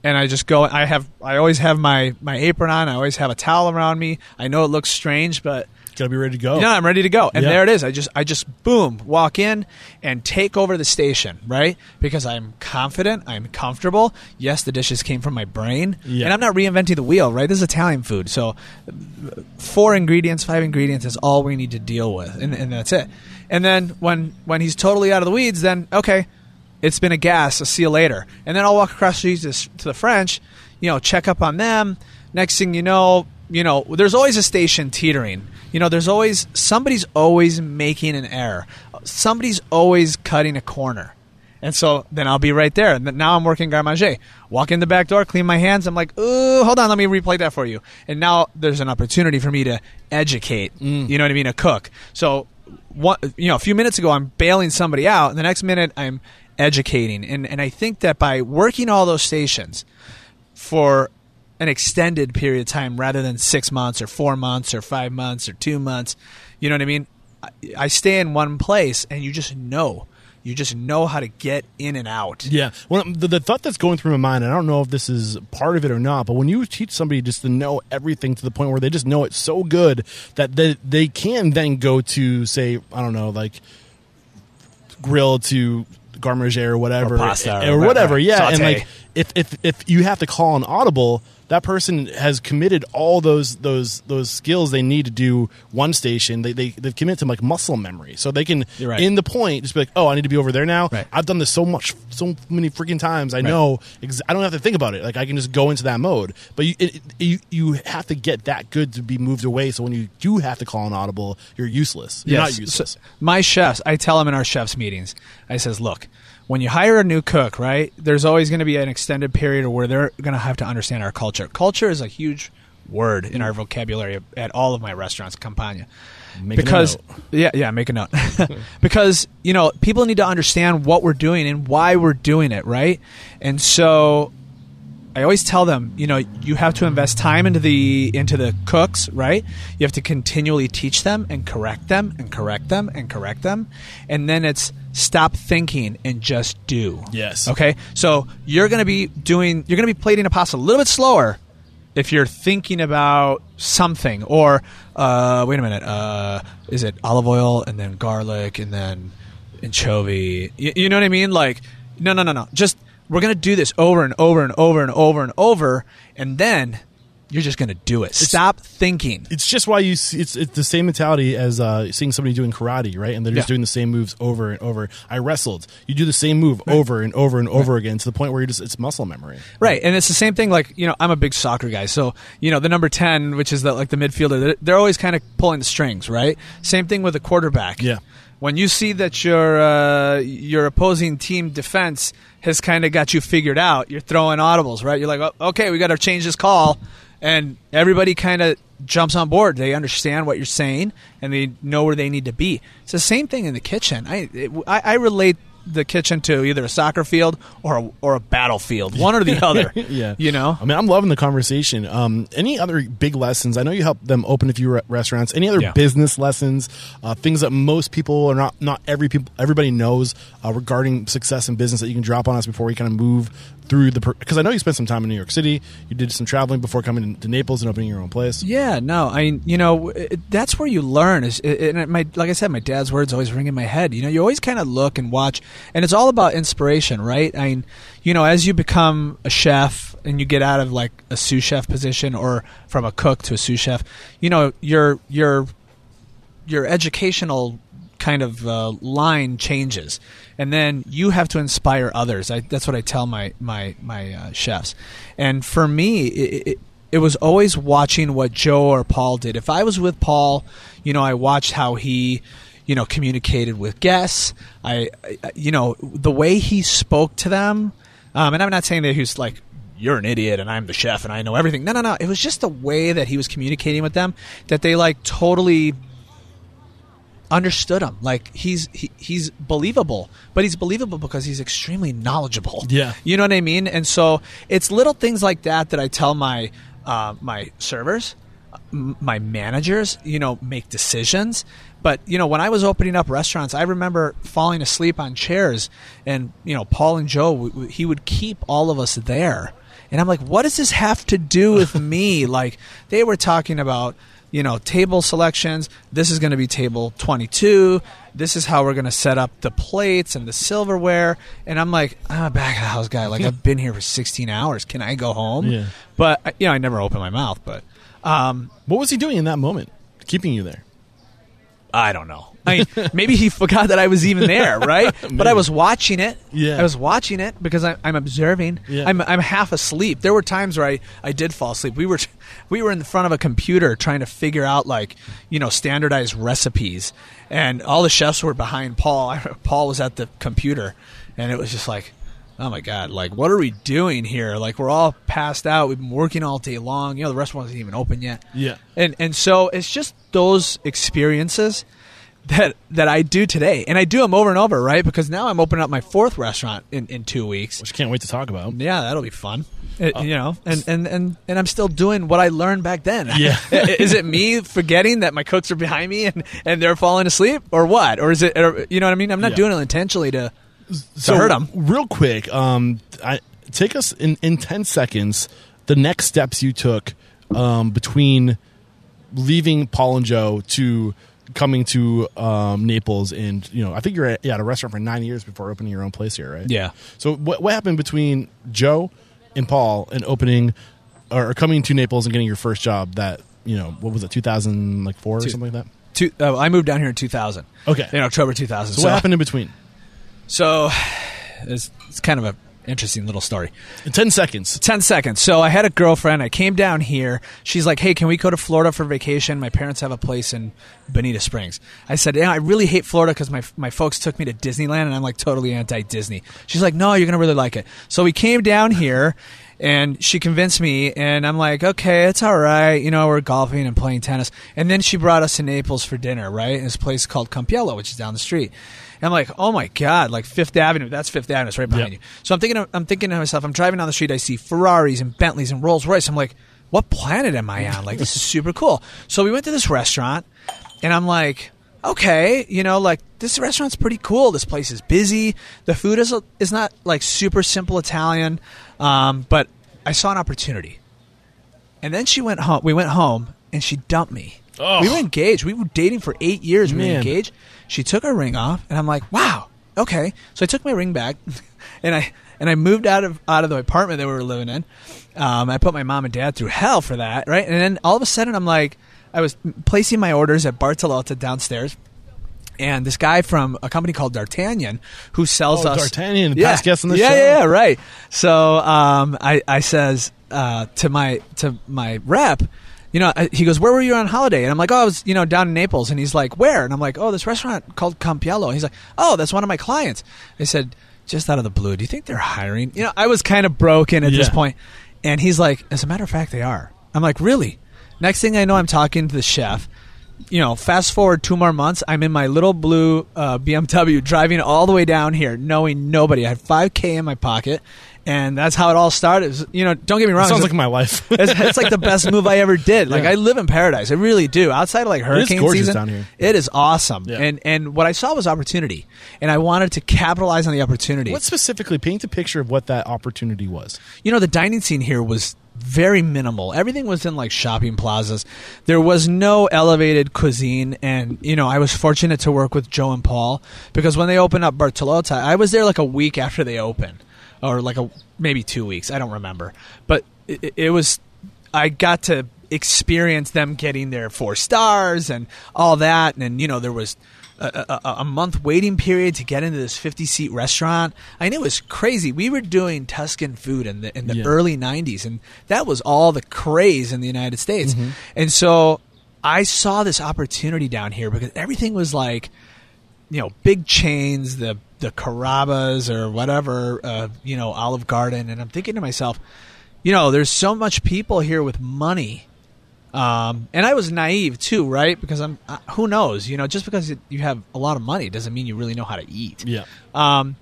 and I just go I have I always have my my apron on I always have a towel around me I know it looks strange but Gotta be ready to go. know, I'm ready to go. And Yeah. there it is. I just I just boom, walk in and take over the station, right? Because I'm confident, I'm comfortable. Yes, the dishes came from my brain. Yeah. And I'm not reinventing the wheel, right? This is Italian food. So four ingredients, five ingredients is all we need to deal with. And, and that's it. And then when when he's totally out of the weeds, then okay, it's been a gas. I'll see you later. And then I'll walk across the to, to the French, you know, check up on them. Next thing you know, you know, there's always a station teetering. You know, there's always somebody's always making an error. Somebody's always cutting a corner. And so then I'll be right there. And now I'm working garde manger. Walk in the back door, clean my hands. I'm like, ooh, hold on, let me replay that for you. And now there's an opportunity for me to educate. Mm. You know what I mean? A cook. So, one, you know, a few minutes ago I'm bailing somebody out, and the next minute I'm educating. And and I think that by working all those stations for an extended period of time rather than six months or four months or five months or two months. You know what I mean? I, I stay in one place and you just know. You just know how to get in and out. Yeah. Well, the, the thought that's going through my mind, and I don't know if this is part of it or not, but when you teach somebody just to know everything to the point where they just know it so good that they, they can then go to, say, I don't know, like grill to garde manger or whatever, Or pasta or or whatever. whatever. Yeah, and like if if if you have to call an audible, that person has committed all those those those skills they need to do one station. They they they've committed to like muscle memory, so they can right. in the point just be like, oh, I need to be over there now. Right. I've done this so much, so many freaking times. I know. Ex- I don't have to think about it. Like I can just go into that mode. But you, it, it- you, you have to get that good to be moved away. So when you do have to call an audible, you're useless. You're Yes. not useless. So my chefs, I tell them in our chefs meetings, I says, look, when you hire a new cook, right, there's always going to be an extended period where they're going to have to understand our culture. Culture is a huge word in our vocabulary at all of my restaurants, Campania. Make a because note. yeah, yeah, make a note. because you know people need to understand what we're doing and why we're doing it, right? And so I always tell them, you know, you have to invest time into the into the cooks, right? You have to continually teach them and correct them and correct them and correct them, and then it's stop thinking and just do. Yes. Okay. So you're going to be doing, you're going to be plating a pasta a little bit slower if you're thinking about something, or uh, wait a minute, uh, is it olive oil and then garlic and then anchovy? You, you know what I mean? Like, no, no, no, no. Just we're gonna do this over and over and over and over and over, and then you're just gonna do it. Stop thinking. It's just why you see it's, it's the same mentality as uh, seeing somebody doing karate, right? And they're just Yeah. doing the same moves over and over. I wrestled. You do the same move over and over and over again to the point where you just it's muscle memory. Right, and it's the same thing. Like you know, I'm a big soccer guy, so you know the number ten, which is the like the midfielder, they're, they're always kind of pulling the strings, right? Same thing with the quarterback. Yeah. When you see that your uh, your opposing team defense has kind of got you figured out, you're throwing audibles, right? You're like, oh, okay, we got to change this call, and everybody kind of jumps on board. They understand what you're saying, and they know where they need to be. It's the same thing in the kitchen. I it, I, I relate the kitchen to either a soccer field or a, or a battlefield, one or the other. yeah. you know. I mean, I'm loving the conversation. Um, any other big lessons? I know you helped them open a few re- restaurants. Any other Yeah. business lessons? Uh, things that most people or not not every people everybody knows uh, regarding success in business that you can drop on us before we kind of move through the because I know you spent some time in New York City. You did some traveling before coming to Naples and opening your own place. Yeah, no, I mean, you know it, that's where you learn. Is and it, my like I said, my dad's words always ring in my head. You know, you always kind of look and watch, and it's all about inspiration, right? I mean, you know, as you become a chef and you get out of like a sous chef position or from a cook to a sous chef, you know, your your your educational kind of uh, line changes, and then you have to inspire others. I, that's what I tell my my my uh, chefs. And for me, it, it, it was always watching what Joe or Paul did. If I was with Paul, you know, I watched how he. You know, communicated with guests. I, I you know, the way he spoke to them, um, and I'm not saying that he was like, you're an idiot and I'm the chef and I know everything. No, no, no. It was just the way that he was communicating with them that they like totally understood him. Like he's he, he's believable, but he's believable because he's extremely knowledgeable. Yeah. you know what I mean. And so it's little things like that that I tell my uh, my servers, my managers. You know, make decisions. But you know, when I was opening up restaurants, I remember falling asleep on chairs, and you know, Paul and Joe, w- w- he would keep all of us there. And I'm like, what does this have to do with me? Like, they were talking about, you know, table selections. This is going to be table 22. This is how we're going to set up the plates and the silverware. And I'm like, I'm a back of the house guy. Like, I've been here for 16 hours. Can I go home? Yeah. But, you know, I never open my mouth, but um, What was he doing in that moment, keeping you there? I don't know. I mean, maybe he forgot that I was even there, right? But I was watching it. Yeah. I was watching it because I, I'm observing. Yeah. I'm, I'm half asleep. There were times where I, I did fall asleep. We were we were in front of a computer trying to figure out like you know standardized recipes, and all the chefs were behind Paul. Paul was at the computer, and it was just like. Oh my God! Like, what are we doing here? Like, we're all passed out. We've been working all day long. You know, the restaurant isn't even open yet. Yeah. And and so it's just those experiences that that I do today, and I do them over and over, right? Because now I'm opening up my fourth restaurant in, in two weeks. Which I can't wait to talk about. Yeah, that'll be fun. It- uh, you know, and, and, and, and I'm still doing what I learned back then. Yeah. Is it me forgetting that my cooks are behind me and, and they're falling asleep, or what? Or is it? Or, you know what I mean? I'm not Yeah. doing it intentionally to so hurt. Real quick, um, I, take us in, in ten seconds. The next steps you took um, between leaving Paul and Joe to coming to um, Naples, and you know, I think you're at, yeah, at a restaurant for nine years before opening your own place here, right? Yeah. So what what happened between Joe and Paul and opening or coming to Naples and getting your first job? That you know, what was it, two thousand like four or something like that? Two, uh, I moved down here in 2000. Okay. In October 2000. So, what happened in between? So it's, it's kind of a interesting little story. In ten seconds. 10 seconds. So I had a girlfriend. I came down here. She's like, hey, can we go to Florida for vacation? My parents have a place in Bonita Springs. I said, yeah, I really hate Florida because my, my folks took me to Disneyland and I'm like totally anti Disney. She's like, no, you're going to really like it. So we came down here and she convinced me and I'm like, okay, it's all right. You know, we're golfing and playing tennis. And then she brought us to Naples for dinner, right? In this place called Campiello, which is down the street. And I'm like, oh my god, like Fifth Avenue. That's Fifth Avenue. It's right behind Yep. you. So I'm thinking, of, I'm thinking to myself, I'm driving down the street, I see Ferraris and Bentleys and Rolls Royce. I'm like, what planet am I on? Like, this is super cool. So we went to this restaurant, and I'm like, okay, you know, like this restaurant's pretty cool. This place is busy. The food is is not like super simple Italian, um, but I saw an opportunity. And then she went home. We went home, and she dumped me. Oh. We were engaged. We were dating for eight years. We were engaged. She took her ring off, and I'm like, wow, okay. So I took my ring back, and I and I moved out of out of the apartment that we were living in. Um, I put my mom and dad through hell for that, right? And then all of a sudden, I'm like, I was placing my orders at Bartolotta downstairs. And this guy from a company called D'Artagnan, who sells Oh, us D'Artagnan, past guest on the yeah, show. Yeah, yeah, right. So um, I, I says uh, to my to my rep, you know, I- he goes, "Where were you on holiday?" And I'm like, "Oh, I was, you know, down in Naples." And he's like, "Where?" And I'm like, "Oh, this restaurant called Campiello." And he's like, "Oh, that's one of my clients." I said, "Just out of the blue, do you think they're hiring?" You know, I was kind of broken at this Yeah. point, and he's like, "As a matter of fact, they are." I'm like, "Really?" Next thing I know, I'm talking to the chef. You know, fast forward two more months, I'm in my little blue uh, BMW driving all the way down here, knowing nobody. I had 5K in my pocket, and that's how it all started. You know, don't get me wrong. Sounds it's, like my life. it's, it's like the best move I ever did. Like Yeah. I live in paradise. I really do. Outside of like hurricane gorgeous season, down here. it is awesome. Yeah. And and what I saw was opportunity, and I wanted to capitalize on the opportunity. what specifically? Paint a picture of what that opportunity was. you know the dining scene here was very minimal everything was in like shopping plazas there was no elevated cuisine and you know i was fortunate to work with joe and paul because when they opened up bartolotta i was there like a week after they opened or like a maybe two weeks i don't remember but it, it was i got to experience them getting their four stars and all that and you know there was a, a, a month waiting period to get into this 50 seat restaurant. I mean, it was crazy. We were doing Tuscan food in the in the Yeah. early 90s, and that was all the craze in the United States. Mm-hmm. And so I saw this opportunity down here because everything was like, you know, big chains, the the Carrabba's or whatever, uh, you know, Olive Garden, and I'm thinking to myself, you know, there's so much people here with money Um, and I was naive too, right? Because I'm uh, who knows, you know, just because you have a lot of money doesn't mean you really know how to eat. Yeah. Um,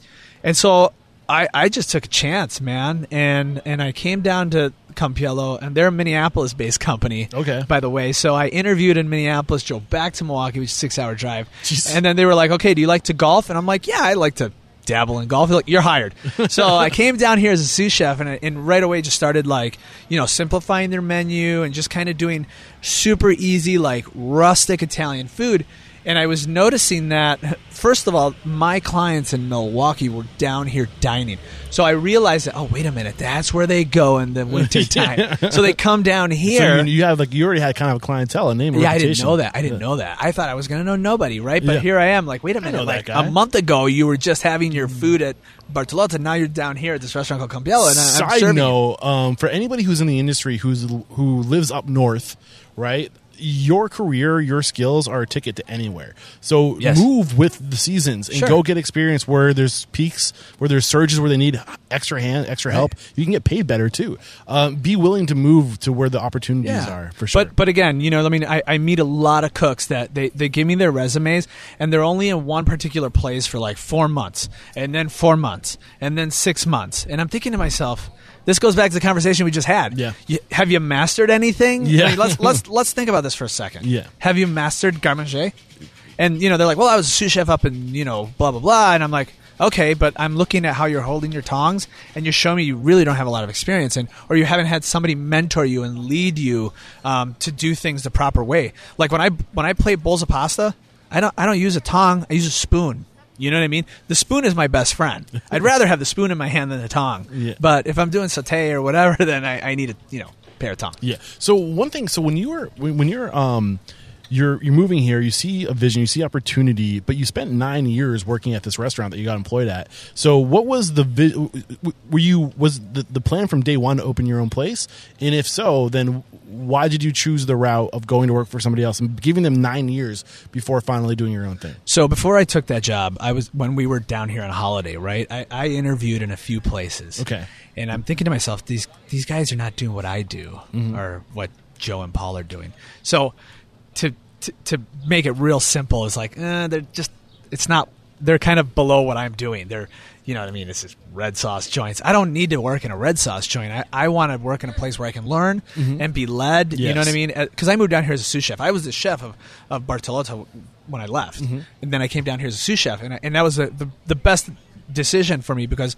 and so I, I just took a chance, man, and and I came down to Campiello, and they're a Minneapolis-based company. Okay. By the way, so I interviewed in Minneapolis, drove back to Milwaukee, which is a six-hour drive, Jeez. and then they were like, "Okay, do you like to golf?" And I'm like, "Yeah, I like to." Dabble in golf. They're like, you're hired. so I came down here as a sous chef, and, and right away just started like, you know, simplifying their menu and just kind of doing super easy, like rustic Italian food. And I was noticing that, first of all, my clients in Milwaukee were down here dining. So I realized that, oh, wait a minute, that's where they go in the winter time. so they come down So here. you, you have like you already had kind of a clientele, a name. yeah, I didn't know that. I didn't Yeah. know that. I thought I was going to know nobody, right? But Yeah. here I am, like, wait a minute, like a month ago you were just having your food at Bartolotta, now you're down here at this restaurant called Campiello, and I- I'm Side serving note, um, for anybody who's in the industry who's who lives up north, right? Your career, your skills are a ticket to anywhere. So Yes. move with the seasons and Sure. go get experience where there's peaks, where there's surges, where they need extra hand, extra help. You can get paid better too. Um, be willing to move to where the opportunities are for sure. But but again, you know, I mean, I, I meet a lot of cooks that they, they give me their resumes and they're only in one particular place for like four months, and then four months, and then six months, and I'm thinking to myself. This goes back to the conversation we just had. Yeah. You, have you mastered anything? Yeah. I mean, let's let's let's think about this for a second. Yeah. Have you mastered garde manger? And you know, they're like, "Well, I was a sous chef up in you know, blah blah blah," and I'm like, "Okay, but I'm looking at how you're holding your tongs, and you're showing me you really don't have a lot of experience, and or you haven't had somebody mentor you and lead you um, to do things the proper way. Like when I when I play bowls of pasta, I don't I don't use a tong, I use a spoon." You know what I mean? The spoon is my best friend. I'd rather have the spoon in my hand than the tong. Yeah. But if I'm doing saute or whatever, then I, I need a you know pair of tongs. Yeah. So one thing. So when you were when, when you're um you're you're moving here, you see a vision, you see opportunity, but you spent nine years working at this restaurant that you got employed at. So what was the vi- were you was the, the plan from day one to open your own place? And if so, then why did you choose the route of going to work for somebody else and giving them nine years before finally doing your own thing? So before I took that job, I was when we were down here on holiday, right? I, I interviewed in a few places. Okay. And I'm thinking to myself, these these guys are not doing what I do Mm-hmm. or what Joe and Paul are doing. So to to, to make it real simple is like, eh, they're just it's not they're kind of below what I'm doing. They're you know what I mean? This is red sauce joints. I don't need to work in a red sauce joint. I, I want to work in a place where I can learn and be led. You know what I Mm-hmm. Mean? Because I moved down here as a sous chef. I was the chef of, of Bartolotta when I left, Mm-hmm. and then I came down here as a sous chef, and, I, and that was the, the the best decision for me because.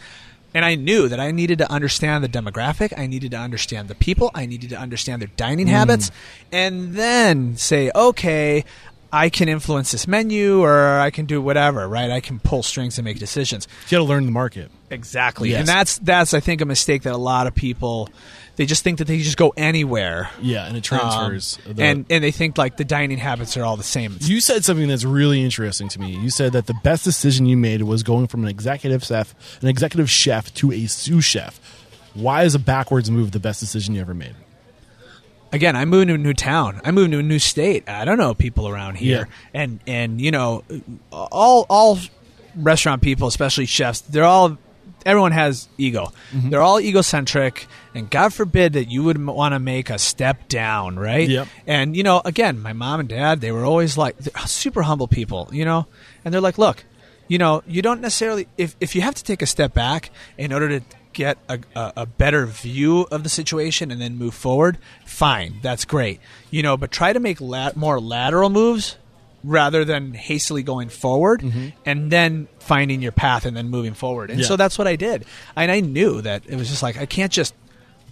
And I knew that I needed to understand the demographic. I needed to understand the people. I needed to understand their dining habits, and then say, okay, I can influence this menu, or I can do whatever. Right? I can pull strings and make decisions. You got to learn the market. Exactly. Yes. And that's that's I think a mistake that a lot of people they just think that they just go anywhere. Yeah, and it transfers. Um, the- and and they think like the dining habits are all the same. You said something that's really interesting to me. You said that the best decision you made was going from an executive chef, an executive chef to a sous chef. Why is a backwards move the best decision you ever made? Again, I moved to a new town. I moved to a new state. I don't know people around here. Yeah. And and you know, all all restaurant people, especially chefs, they're all everyone has ego. Mm-hmm. They're all egocentric, and God forbid that you would want to make a step down, right? Yep. And you know, again, my mom and dad, they were always like super humble people, you know, and they're like, look, you know, you don't necessarily if if you have to take a step back in order to get a, a, a better view of the situation and then move forward, fine, that's great, you know, but try to make lat- more lateral moves rather than hastily going forward mm-hmm. and then finding your path and then moving forward. And Yeah. so that's what I did. And I knew that it was just like I can't just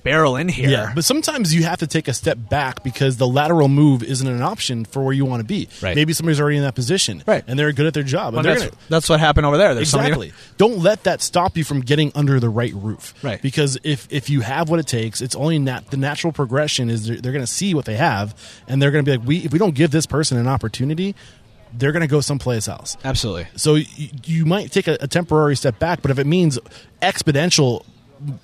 barrel in here. Yeah, but sometimes you have to take a step back because the lateral move isn't an option for where you want to be. Right. Maybe somebody's already in that position, Right. And they're good at their job. Well, and that's, gonna, that's what happened over there. There's somebody- exactly. Don't let that stop you from getting under the right roof. Right. Because if if you have what it takes, it's only nat- the natural progression is they're, they're going to see what they have, and they're going to be like, we if we don't give this person an opportunity, they're going to go someplace else. Absolutely. So you, you might take a, a temporary step back, but if it means exponential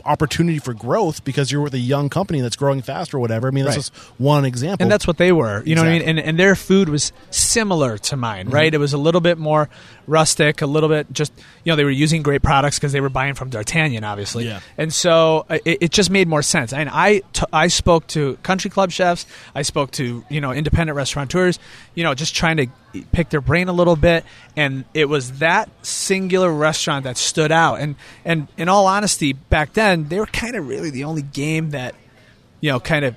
opportunity for growth because you're with a young company that's growing fast or whatever. I mean, that's Right. just one example. and that's what they were. You know what I mean? And and their food was similar to mine, Mm-hmm. right? It was a little bit more rustic, a little bit just you know they were using great products because they were buying from D'Artagnan, obviously. Yeah. And so uh, it, it just made more sense. And I t- I spoke to country club chefs, I spoke to you know independent restaurateurs, you know, just trying to pick their brain a little bit, and it was that singular restaurant that stood out. And and in all honesty, back then they were kind of really the only game that you know kind of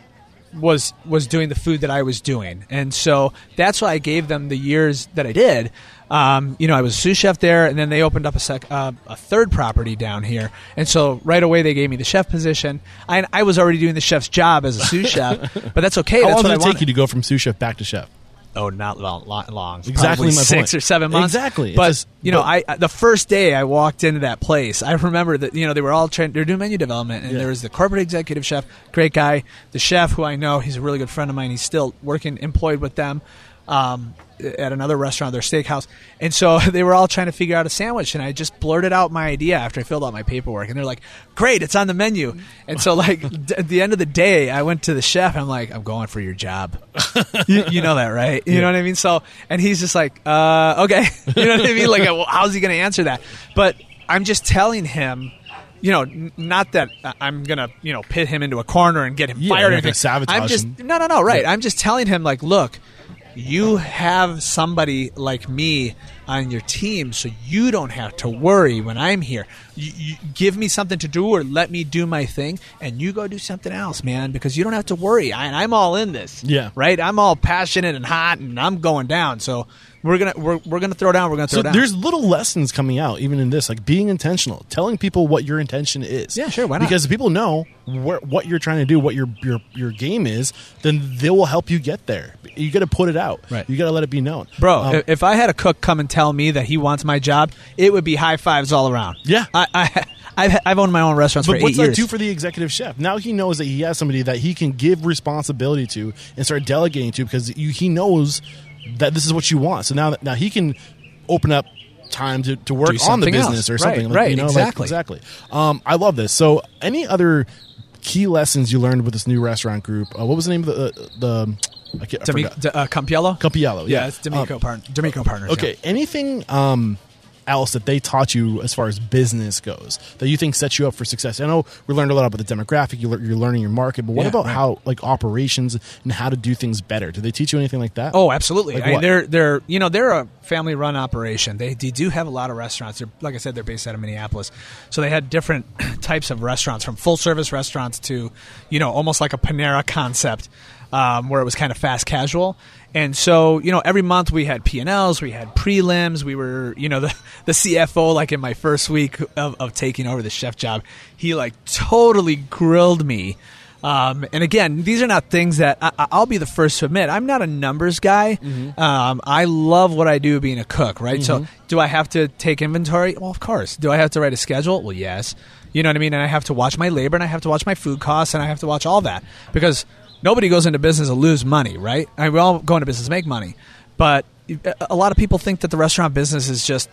was was doing the food that I was doing, and so that's why I gave them the years that I did. Um, you know, I was a sous chef there, and then they opened up a sec, uh, a third property down here, and so right away they gave me the chef position. I, I was already doing the chef's job as a sous chef, but that's okay. How that's long what did it take wanted. you to go from sous chef back to chef? Oh, not long. long. Exactly my six point. or seven months. Exactly. But just- you know, but- I the first day I walked into that place, I remember that you know they were all trying. They're doing menu development, and Yeah. there was the corporate executive chef, great guy, the chef who I know, he's a really good friend of mine. He's still working employed with them. Um, at another restaurant, their steakhouse, and so they were all trying to figure out a sandwich, and I just blurted out my idea after I filled out my paperwork, and they're like, "Great, it's on the menu." And so, like d- at the end of the day, I went to the chef. I'm like, "I'm going for your job." you, you know that, right? You know what I mean? So, and he's just like, uh, okay. You know what I mean? Like, well, how's he going to answer that? But I'm just telling him, you know, n- not that I'm going to, you know, pit him into a corner and get him Yeah, fired or anything. sabotage I'm just, him. no, no, no, right. I'm just telling him, like, look, you have somebody like me on your team so you don't have to worry when I'm here. You, you give me something to do or let me do my thing and you go do something else, man, because you don't have to worry. I, and I'm all in this. Yeah. Right? I'm all passionate and hot and I'm going down. So we're going to we're, we're to throw down, we're going to So throw down. there's little lessons coming out even in this, like being intentional, telling people what your intention is. Yeah, sure, why not? Because if people know what you're trying to do, what your your your game is, then they will help you get there. You got to put it out. Right. You got to let it be known, Bro, Um, if- I had a cook come and tell me that he wants my job, it would be high fives all around. Yeah. I, I, I've, I've owned my own restaurants But for what's eight that years. do for the executive chef? Now he knows that he has somebody that he can give responsibility to and start delegating to because you, he knows that this is what you want. So now now he can open up time to, to work on the business else. or Right, something. like, right, you know, like- exactly. exactly. Um, I love this. So any other key lessons you learned with this new restaurant group? Uh, what was the name of the uh, the I, can't, I Demi-. D- uh, Campiello? Campiello. Yeah, Yeah, it's D'Amico, Um, part- D'Amico Partners. yeah. Okay. Anything um, else that they taught you as far as business goes that you think sets you up for success? I know we learned a lot about the demographic. You you're learning your market, but what Yeah, about right. how like operations and how to do things better? Did they teach you anything like that? Oh, absolutely. Like I mean, they're they're you know they're a family run operation. They, they do have a lot of restaurants. They're like I said, they're based out of Minneapolis, so they had different types of restaurants, from full service restaurants to you know almost like a Panera concept, um, where it was kind of fast casual. And so you know every month we had P and Ls, we had prelims. We were you know the the CFO like in my first week of, of taking over the chef job, he like totally grilled me. Um, and again, these are not things that I, I'll be the first to admit. I'm not a numbers guy. Um, I love what I do being a cook, right? So, do I have to take inventory? Well, of course. Do I have to write a schedule? Well, yes. You know what I mean? And I have to watch my labor and I have to watch my food costs and I have to watch all that because nobody goes into business to lose money, right? I mean, we all go into business to make money. But a- lot of people think that the restaurant business is just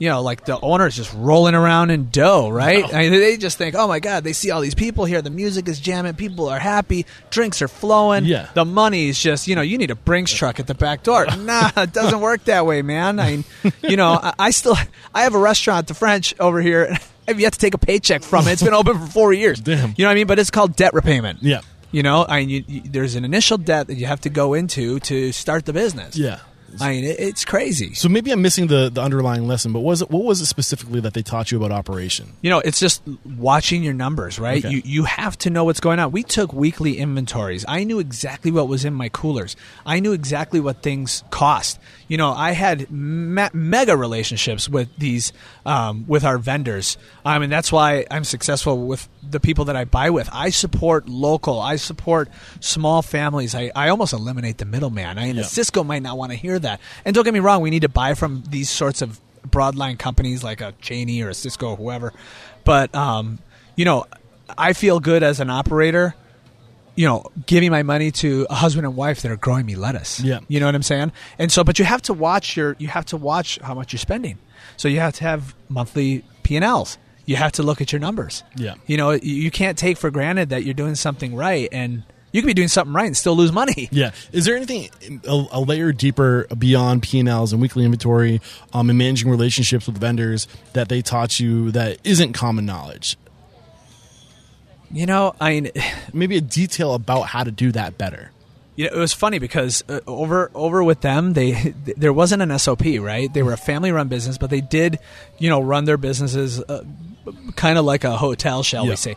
you know, like the owner is just rolling around in dough, right? I mean, they just think, oh my God, they see all these people here. The music is jamming. People are happy. Drinks are flowing. Yeah. The money is just, you know, you need a Brinks truck at the back door. nah, it doesn't work that way, man. I mean, you know, I, I still, I have a restaurant, the French, over here. and I've yet to take a paycheck from it. It's been open for four years. Damn. You know what I mean? But it's called debt repayment. Yeah. You know, I mean, you, you, there's an initial debt that you have to go into to start the business. Yeah. I mean, it, it's crazy. So maybe I'm missing the, the underlying lesson, but was it what was it specifically that they taught you about operation? You know, it's just watching your numbers, right? Okay. You you have to know what's going on. We took weekly inventories. I knew exactly what was in my coolers. I knew exactly what things cost. You know, I had me- mega relationships with these um, with our vendors. I mean, that's why I'm successful with the people that I buy with. I support local. I support small families. I, I almost eliminate the middleman. I mean, Yeah. Sysco might not want to hear that. And don't get me wrong, we need to buy from these sorts of broadline companies like a Cheney or a Sysco or whoever. But um, you know, I feel good as an operator. You know, giving my money to a husband and wife that are growing me lettuce. Yeah. you know what I'm saying. And so, but you have to watch your, you have to watch how much you're spending. So you have to have monthly P and Ls. you have to look at your numbers. Yeah. You know, you- can't take for granted that you're doing something right and you could be doing something right and still lose money. Yeah. Is there anything a, a layer deeper beyond P and Ls and weekly inventory, um, and managing relationships with vendors that they taught you that isn't common knowledge? You know, I mean, Maybe a detail about how to do that better. you know, it was funny because uh, over over with them, they there wasn't an SOP, right? They were a family run business, but they did, you know, run their businesses uh, kind of like a hotel, shall Yeah. we say?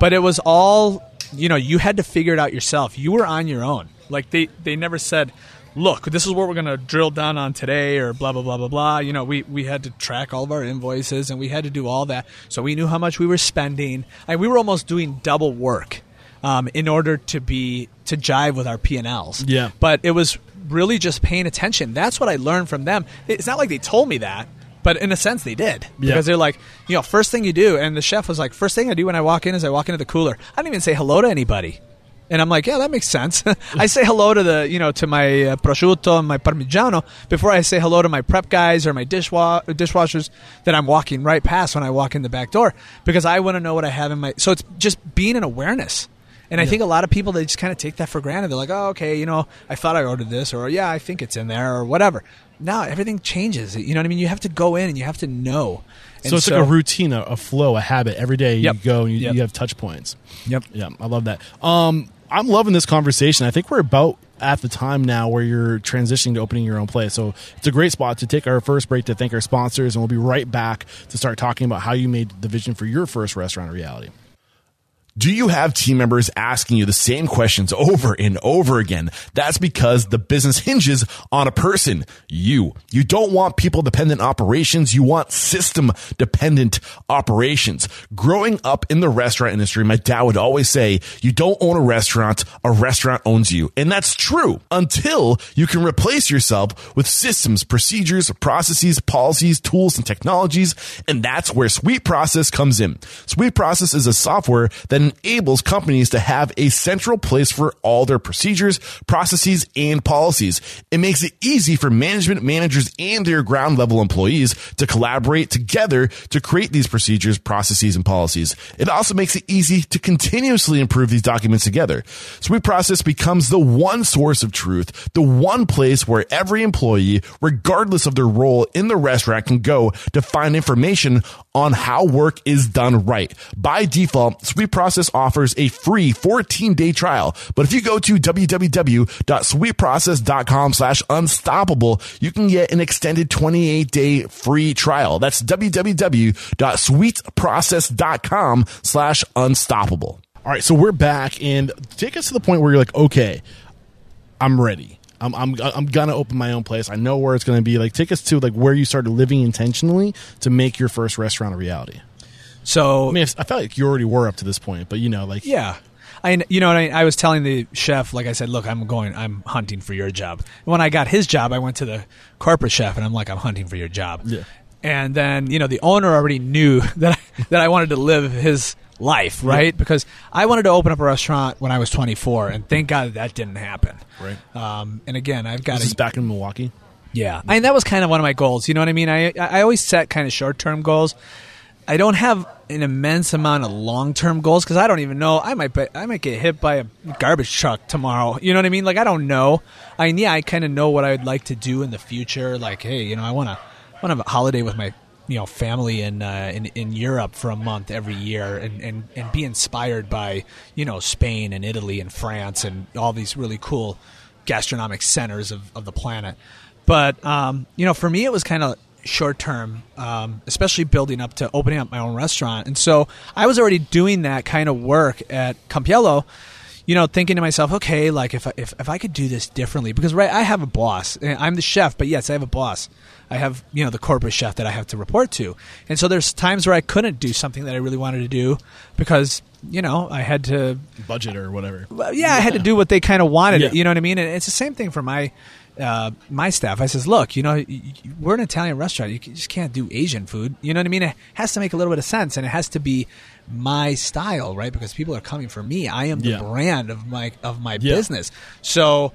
But it was all, you know, you had to figure it out yourself. You were on your own. Like they they never said, "Look, this is what we're going to drill down on today," or blah blah blah blah blah. You know, we we had to track all of our invoices and we had to do all that, so we knew how much we were spending. I, we were almost doing double work um, in order to be to jive with our P and Ls. Yeah. but it was really just paying attention. That's what I learned from them. It's not like they told me that. But in a sense, they did Yeah. because they're like, you know, first thing you do, and the chef was like, first thing I do when I walk in is I walk into the cooler. I don't even say hello to anybody, and I'm like, yeah, that makes sense. I say hello to the, you know, to my uh, prosciutto and my parmigiano before I say hello to my prep guys or my dishwa- dishwashers that I'm walking right past when I walk in the back door because I want to know what I have in my. So it's just being an awareness. And I think a lot of people they just kind of take that for granted. They're like, "Oh, okay, you know, I thought I ordered this, or yeah, I think it's in there, or whatever." Now everything changes. You know what I mean? You have to go in and you have to know. And so it's like a routine, a, a flow, a habit. Every day you Yep. go and you, Yep. you have touch points. Yep. Yeah, I love that. Um, I'm loving this conversation. I think we're about at the time now where you're transitioning to opening your own place. So it's a great spot to take our first break to thank our sponsors, and we'll be right back to start talking about how you made the vision for your first restaurant a reality. Do you have team members asking you the same questions over and over again? That's because the business hinges on a person, you. You don't want people dependent operations. You want system dependent operations. Growing up in the restaurant industry, my dad would always say, you don't own a restaurant, a restaurant owns you. And that's true until you can replace yourself with systems, procedures, processes, policies, tools, and technologies. And that's where Sweet Process comes in. Sweet Process is a software that enables companies to have a central place for all their procedures, processes, and policies. It makes it easy for management managers and their ground level employees to collaborate together to create these procedures, processes, and policies. It also makes it easy to continuously improve these documents together. Sweet Process becomes the one source of truth, the one place where every employee, regardless of their role in the restaurant, can go to find information on how work is done right. By default, Sweet Process offers a free 14-day trial. But if you go to www.sweetprocess.com slash unstoppable, you can get an extended 28-day free trial. That's www.sweetprocess.com slash unstoppable. All right, so we're back and take us to the point where you're like, okay, I'm ready. I'm I'm I'm gonna open my own place. I know where it's gonna be. Like, take us to like where you started living intentionally to make your first restaurant a reality. So I mean, I felt like you already were up to this point, but you know, like, Yeah. I, you know, I, I was telling the chef, like I said, look, I'm going, I'm hunting for your job. When I got his job, I went to the corporate chef, and I'm like, I'm hunting for your job. Yeah. And then, you know, the owner already knew that I, that I wanted to live his life, right? Because I wanted to open up a restaurant when I was 24, and thank God that didn't happen. Right. Um, and again, I've got this is back in Milwaukee. yeah, I mean that was kind of one of my goals. You know what I mean? I I always set kind of short term goals. I don't have an immense amount of long term goals because I don't even know. I might be, I might get hit by a garbage truck tomorrow. You know what I mean? Like I don't know. I mean, yeah, I kind of know what I would like to do in the future. Like, hey, you know, I want to want to have a holiday with my you know family in uh, in in Europe for a month every year and, and and be inspired by you know Spain and Italy and France and all these really cool gastronomic centers of, of the planet. But um, you know, for me, it was kind of short term, um, especially building up to opening up my own restaurant. And so I was already doing that kind of work at Campiello. You know, thinking to myself, okay, like if I, if if I could do this differently, because right, I have a boss. and I'm the chef, but yes, I have a boss. I have you know the corporate chef that I have to report to, and so there's times where I couldn't do something that I really wanted to do because you know I had to budget or whatever. well, yeah, I had to do what they kind of wanted. Yeah. You know what I mean? And it's the same thing for my uh, my staff. I says, look, you know, we're an Italian restaurant. You just can't do Asian food. You know what I mean? It has to make a little bit of sense, and it has to be my style, right? Because people are coming for me. I am the Yeah. brand of my of my Yeah. business. So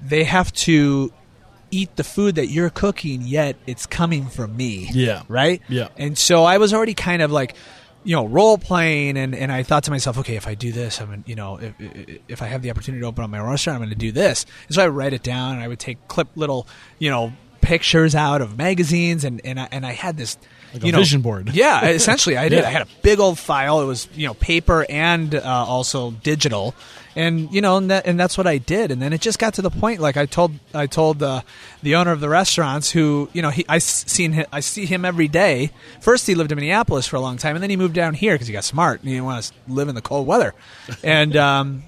they have to eat the food that you're cooking, yet it's coming from me. Yeah. Right? Yeah. And so I was already kind of like, you know, role playing, and, and I thought to myself, okay, if I do this, I'm, gonna, you know, if, if I have the opportunity to open up my restaurant, I'm going to do this. And so I write it down, and I would take clip little, you know, pictures out of magazines, and and I, and I had this. Like a you know, vision board. Yeah, essentially, I did. Yeah. I had a big old file. It was you know paper and uh, also digital, and you know, and, that, and that's what I did. And then it just got to the point. Like I told, I told uh, the owner of the restaurants, who you know, he I seen him, I see him every day. First, he lived in Minneapolis for a long time, and then he moved down here because he got smart and he didn't want to live in the cold weather. And um,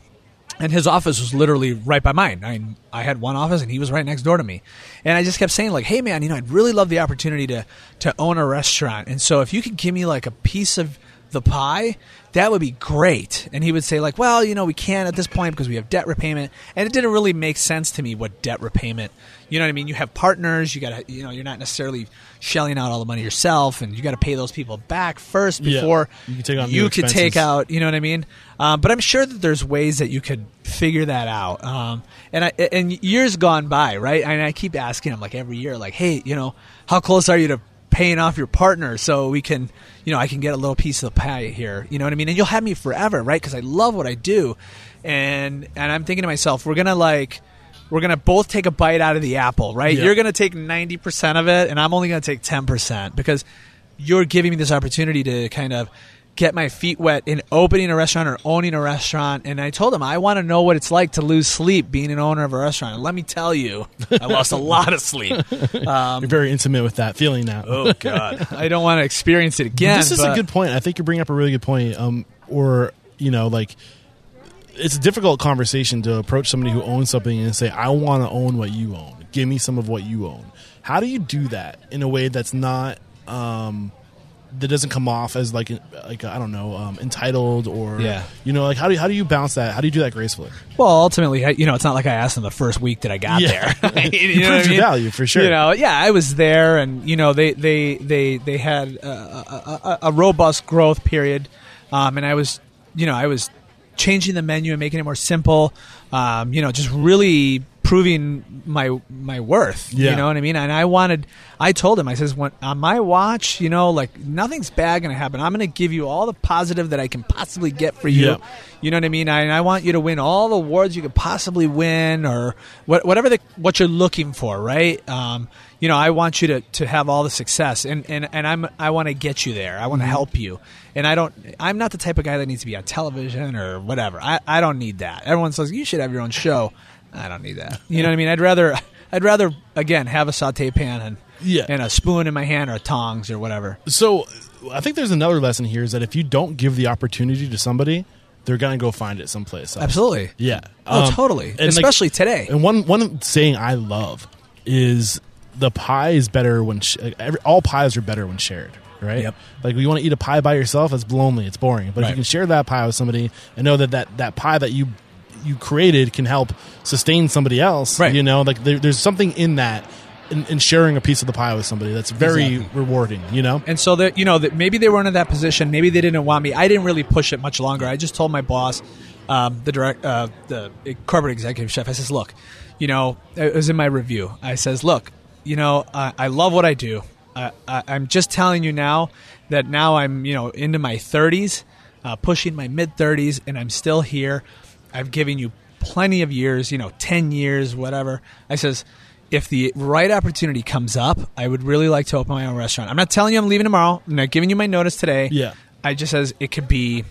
and his office was literally right by mine. I I had one office, and he was right next door to me. And I just kept saying, like, "Hey, man, you know, I'd really love the opportunity to to own a restaurant. And so, if you could give me like a piece of the pie, that would be great." And he would say, like, "Well, you know, we can't at this point because we have debt repayment." And it didn't really make sense to me what debt repayment. You know what I mean? You have partners. You got to, you know, you're not necessarily shelling out all the money yourself, and you got to pay those people back first Yeah. before You can take on you could take out out, you know what I mean? Um, but I'm sure that there's ways that you could figure that out. Um, and I, and years gone by, right? And I keep asking him like every year, like, hey, you know, how close are you to paying off your partner so we can, you know, I can get a little piece of the pie here. You know what I mean? And you'll have me forever, right? Because I love what I do. And and I'm thinking to myself, we're gonna like. We're gonna both take a bite out of the apple, right? Yeah. You're gonna take ninety percent of it, and I'm only gonna take ten percent because you're giving me this opportunity to kind of get my feet wet in opening a restaurant or owning a restaurant. And I told him I want to know what it's like to lose sleep being an owner of a restaurant. And let me tell you, I lost a lot of sleep. Um, You're very intimate with that feeling now. oh God, I don't want to experience it again. this is a good point. I think you're bringing up a really good point. Um, or you know, like it's a difficult conversation to approach somebody who owns something and say, "I want to own what you own. Give me some of what you own." How do you do that in a way that's not um, that doesn't come off as like like I don't know um, entitled or Yeah. you know like how do you, how do you balance that? How do you do that gracefully? Well, ultimately, I- you know, it's not like I asked them the first week that I got Yeah. there. you You I proved your mean? value, for sure. You know, yeah, I was there, and you know, they they they they had a, a, a, a robust growth period, um, and I was, you know, I was changing the menu and making it more simple. Um, you know, just really proving my my worth. Yeah. You know what I mean? And I wanted, I told him, I says, when on my watch, you know, like nothing's bad going to happen. I'm going to give you all the positive that I can possibly get for you. Yeah. You know what I mean? I, and I want you to win all the awards you could possibly win, or what, whatever the, what you're looking for, right? Um, you know, I want you to, to have all the success, and, and, and I'm I want to get you there. I want to help you, and I don't. I'm not the type of guy that needs to be on television or whatever. I, I don't need that. Everyone says you should have your own show. I don't need that. You know what I mean? I'd rather I'd rather again have a saute pan and Yeah. and a spoon in my hand or tongs or whatever. So I think there's another lesson here is that if you don't give the opportunity to somebody, they're gonna go find it someplace. Else. Absolutely. Yeah. Oh, Um, totally. and, like, Especially today. And one one saying I love is the pie is better when sh- like, every, all pies are better when shared. Right. Yep. Like you want to eat a pie by yourself, it's lonely, it's boring. But if you can share that pie with somebody and know that that, that pie that you you created can help sustain somebody else, Right. you know, like there, there's something in that. In, in sharing a piece of the pie with somebody, that's very Exactly. rewarding. You know, And so that you know that maybe they weren't in that position. Maybe they didn't want me. I didn't really push it much longer. I just told my boss, um, the direct, uh, the corporate executive chef. I says, look, you know, it was in my review. I says, look, you know, I, I love what I do. I, I, I'm just telling you now that now I'm you know into my 30s, uh, pushing my mid 30s, and I'm still here. I've given you plenty of years, you know, 10 years, whatever. I says, if the right opportunity comes up, I would really like to open my own restaurant. I'm not telling you I'm leaving tomorrow. I'm not giving you my notice today. Yeah. I just says it could be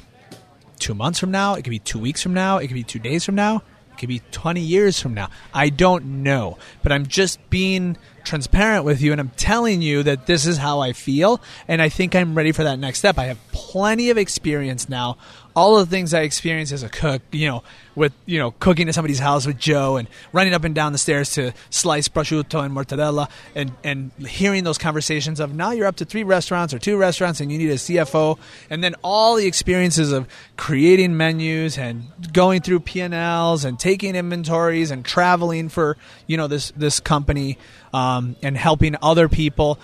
two months from now. It could be two weeks from now. It could be two days from now. Could be 20 years from now. I don't know. But I'm just being transparent with you and I'm telling you that this is how I feel. And I think I'm ready for that next step. I have plenty of experience now. All of the things I experienced as a cook, you know, with, you know, cooking at somebody's house with Joe and running up and down the stairs to slice prosciutto and mortadella and, and hearing those conversations of now you're up to three restaurants or two restaurants and you need a CFO. And then all the experiences of creating menus and going through P&Ls and taking inventories and traveling for, you know, this, this company um, and helping other people.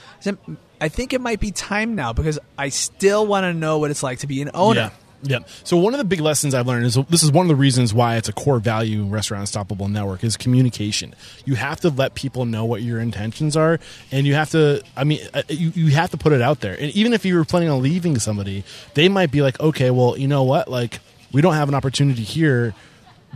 I think it might be time now because I still want to know what it's like to be an owner. Yeah. Yep. So one of the big lessons I've learned is this is one of the reasons why it's a core value in Restaurant Unstoppable Network is communication. You have to let people know what your intentions are, and you have to. I mean, uh, you you have to put it out there. And even if you were planning on leaving somebody, they might be like, okay, well, you know what, like we don't have an opportunity here,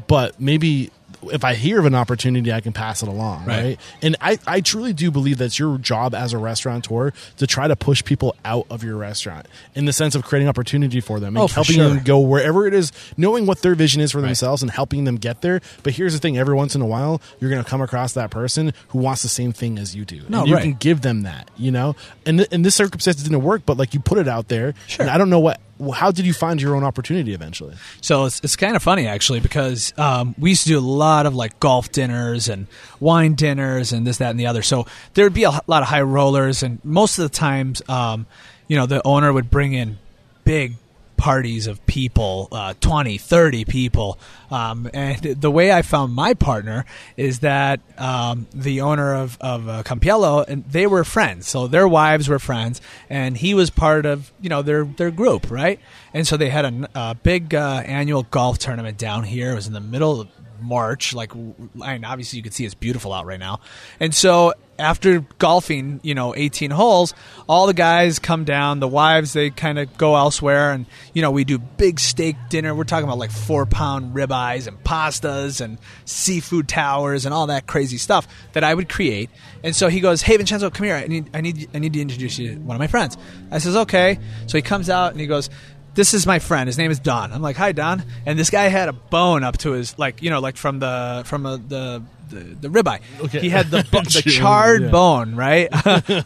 but maybe if I hear of an opportunity, I can pass it along, right? Right. And I, I truly do believe that's your job as a restaurateur to try to push people out of your restaurant in the sense of creating opportunity for them and Oh, helping sure. them go wherever it is, knowing what their vision is for themselves and helping them get there. But here's the thing: every once in a while, you're going to come across that person who wants the same thing as you do, No, and you right. can give them that, you know. And th- in this circumstance, it didn't work, but like you put it out there. Sure. And I don't know what. How did you find your own opportunity eventually? So it's, it's kind of funny actually because um, we used to do a lot of like golf dinners and wine dinners and this, that, and the other. So there would be a lot of high rollers, and most of the times, um, you know, the owner would bring in big parties of people uh, 20 30 people. Um, and the way i found my partner is that um, the owner of, of uh, campiello and they were friends. So their wives were friends and he was part of you know their their group right? And so they had a big uh, annual golf tournament down here. It was in the middle of March. Like, I mean, obviously you can see it's beautiful out right now. And so after golfing, you know, 18 holes, all the guys come down. The wives they kind of go elsewhere, and you know, we do big steak dinner. We're talking about like four pound ribeyes and pastas and seafood towers and all that crazy stuff that I would create. And so he goes, "Hey, Vincenzo, come here. I need, I need, I need to introduce you to one of my friends." I says, "Okay." So he comes out and he goes this is my friend. His name is Don. I'm like, hi, Don. And this guy had a bone up to his, like, you know, like from the from a, the, the the ribeye. Okay. He had the bo- the charred yeah. bone right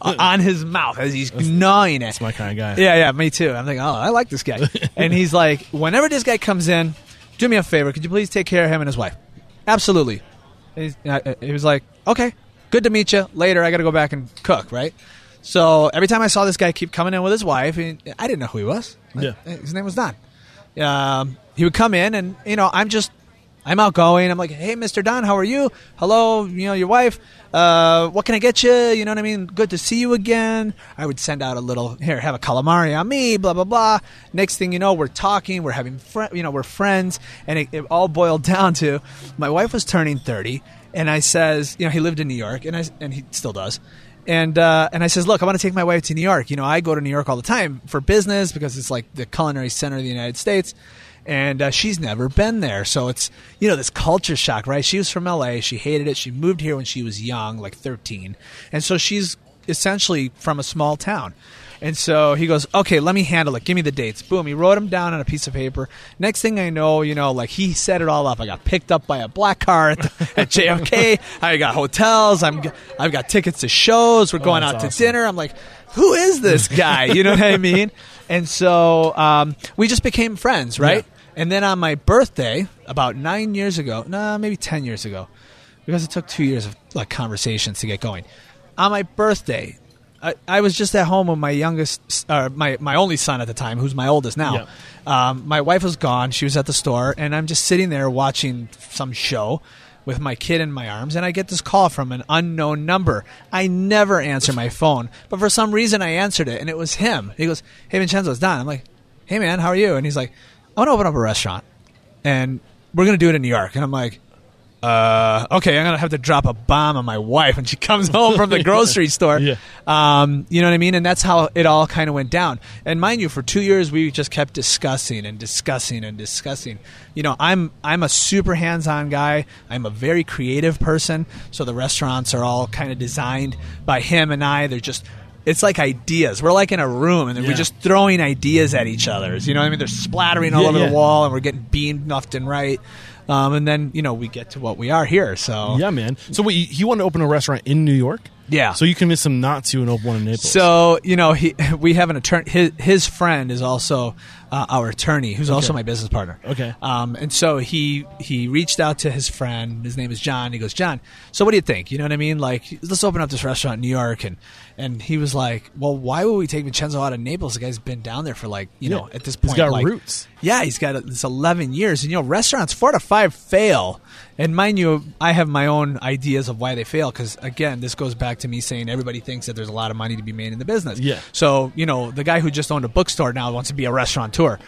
on his mouth as he's gnawing it. That's my kind of guy. Yeah, yeah, me too. I'm like, oh, I like this guy. and he's like, whenever this guy comes in, do me a favor. Could you please take care of him and his wife? Absolutely. And he's- uh, he was like, okay, good to meet you. Later, I got to go back and cook, right? So every time I saw this guy keep coming in with his wife, and I didn't know who he was. Yeah. His name was Don. Um, he would come in, and, you know, I'm just I'm outgoing. I'm like, hey, Mr. Don, how are you? Hello, you know, your wife. Uh, what can I get you? You know what I mean? Good to see you again. I would send out a little here, have a calamari on me, blah blah blah. Next thing you know, we're talking, we're having, fri you know, we're friends, and it, it all boiled down to my wife was turning thirty, and I says, you know, he lived in New York, and I and he still does. And uh, and I says, look, I want to take my wife to New York. You know, I go to New York all the time for business because it's like the culinary center of the United States and uh, she's never been there. So it's you know this culture shock, right? She was from LA. She hated it. She moved here when she was young, like 13, and so she's essentially from a small town. And so he goes, okay, let me handle it. Give me the dates. Boom. He wrote them down on a piece of paper. Next thing I know, you know, like he set it all up. I got picked up by a black car at, at JFK. I got hotels. I'm, I've got tickets to shows. We're going that's out to dinner. I'm like, who is this guy? You know what I mean? And so um, we just became friends, right? Yeah. And then on my birthday, about nine years ago, nah, maybe ten years ago, because it took two years of like conversations to get going. On my birthday, I, I was just at home with my youngest, uh, my my only son at the time, who's my oldest now. Um, my wife was gone; she was at the store, and I'm just sitting there watching some show with my kid in my arms, and I get this call from an unknown number. I never answer my phone, but for some reason I answered it, and it was him. He goes, "Hey, Vincenzo, it's Don." I'm like, "Hey, man, how are you?" And he's like, "I want to open up a restaurant, and we're gonna do it in New York." And I'm like, uh, okay, I'm gonna have to drop a bomb on my wife when she comes home from the grocery store. Yeah. Um, you know what I mean? And that's how it all kind of went down. And mind you, for two years we just kept discussing and discussing and discussing. You know, I'm I'm a super hands-on guy. I'm a very creative person. So the restaurants are all kind of designed by him and I. They're just it's like ideas. We're like in a room, and then Yeah. we're just throwing ideas at each other. You know what I mean? They're splattering all Yeah, over yeah. the wall, and we're getting beamed left and right. Um, and then you know we get to what we are here. So Yeah, man. So wait, he wanted to open a restaurant in New York. Yeah. So you convinced him not to and open one in Naples. So you know, he we have an attorney. His, his friend is also uh, our attorney, who's also my business partner. Okay. Um, and so he he reached out to his friend. His name is John. He goes, John. So what do you think? You know what I mean? Like, let's open up this restaurant in New York. And and he was like, Well, why would we take Vincenzo out of Naples? The guy's been down there for like you know at this point. He's got like- roots. Yeah, he's got this 11 years, and you know, restaurants four to five fail. And mind you, I have my own ideas of why they fail because again, this goes back to me saying everybody thinks that there's a lot of money to be made in the business. Yeah. So you know, the guy who just owned a bookstore now wants to be a restaurateur.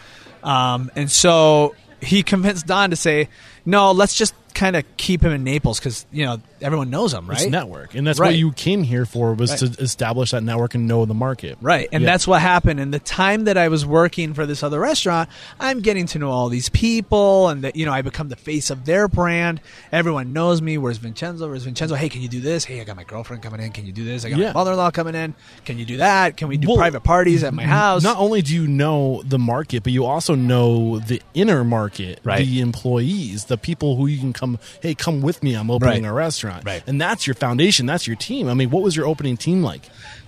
Um, and so he convinced Don to say, no, let's just kind of keep him in Naples because you know everyone knows him, right? It's network, and that's Right. what you came here for was Right. to establish that network and know the market. Right. And Yeah. that's what happened. And the time that I was working for this other restaurant, I'm getting to know all these people and that, you know, I become the face of their brand. Everyone knows me. Where's Vincenzo? Where's Vincenzo? Hey, can you do this? Hey, I got my girlfriend coming in. Can you do this? I got Yeah. my mother in law coming in. Can you do that? Can we do Well, private parties at my house? Not only do you know the market, but you also know the inner market, Right. the employees, the people who you can come. Hey, come with me. I'm opening Right. a restaurant, Right. and that's your foundation. That's your team. I mean, what was your opening team like?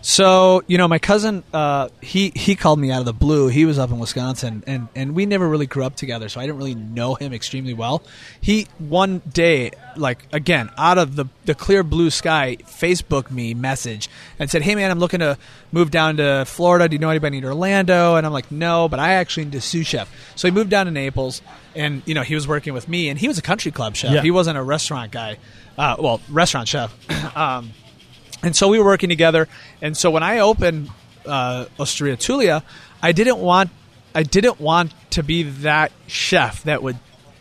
So you know, my cousin, uh, he he called me out of the blue. He was up in Wisconsin, and and we never really grew up together, so I didn't really know him extremely well. He one day, like again, out of the the clear blue sky, Facebook me message and said, "Hey man, I'm looking to move down to Florida. Do you know anybody in Orlando?" And I'm like, "No, but I actually need a sous chef." So he moved down to Naples, and you know he was working with me, and he was a country club chef. Yeah. He wasn't a restaurant guy. Uh, well, restaurant chef. um, and so we were working together. And so when I opened uh, Osteria Tulia, I didn't want I didn't want to be that chef that would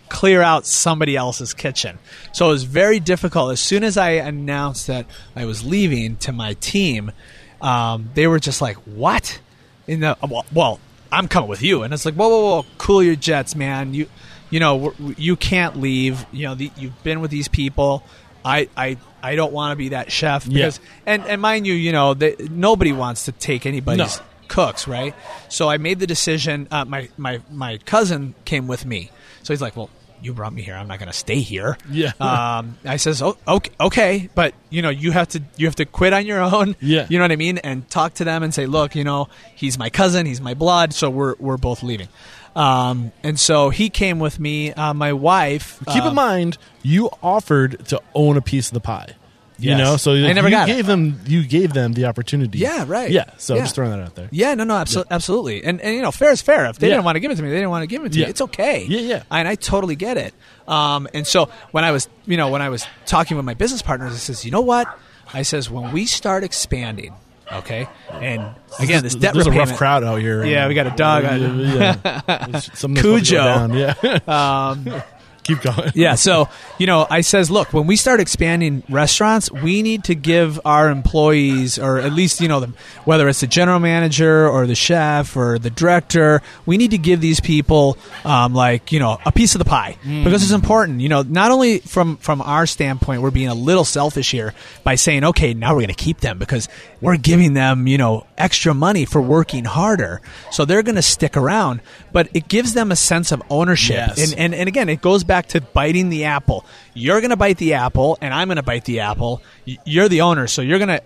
clear out somebody else's kitchen. So it was very difficult. As soon as I announced that I was leaving to my team, um, they were just like, "What?" In the well, well, I'm coming with you, and it's like, "Whoa, whoa, whoa! Cool your jets, man. You, you know, you can't leave. You know, the, you've been with these people. I, I, I don't want to be that chef Yeah. because, and, and mind you, you know, they, nobody wants to take anybody's No. cooks, right? So I made the decision. Uh, my, my, my cousin came with me, so he's like, "Well, you brought me here. I'm not going to stay here." Yeah. Um, I says, "Oh, okay, okay, but you know, you have to, you have to quit on your own. Yeah. You know what I mean? And talk to them and say, look, you know, he's my cousin, he's my blood, so we're we're both leaving." Um, and so he came with me. Uh, my wife. Keep in um, mind, you offered to own a piece of the pie. You Yes. know, so I never you got it. gave them you gave them the opportunity. Yeah, right. Yeah, so Yeah. just throwing that out there. Yeah, no, no, abso- absolutely. And, and, you know, fair is fair. If they Yeah. didn't want to give it to me, they didn't want to give it to Yeah. me. It's okay. Yeah, yeah. And I totally get it. Um, and so when I was, you know, when I was talking with my business partners, I says, you know what? I says, when we start expanding, okay, and again, this debt There's a rough crowd out here. Yeah, we got a dog. Yeah, yeah. Something's supposed to go Cujo. down. Yeah, Um, keep going. yeah so you know i says look when we start expanding restaurants we need to give our employees or at least you know them whether it's the general manager or the chef or the director we need to give these people um, like you know a piece of the pie. Because it's important you know not only from from our standpoint we're being a little selfish here by saying okay now we're going to keep them because we're giving them you know extra money for working harder. So they're going to stick around but it gives them a sense of ownership Yes. and, and and again, it goes back to biting the apple. You're going to bite the apple, and I'm going to bite the apple. You're the owner, so you're going to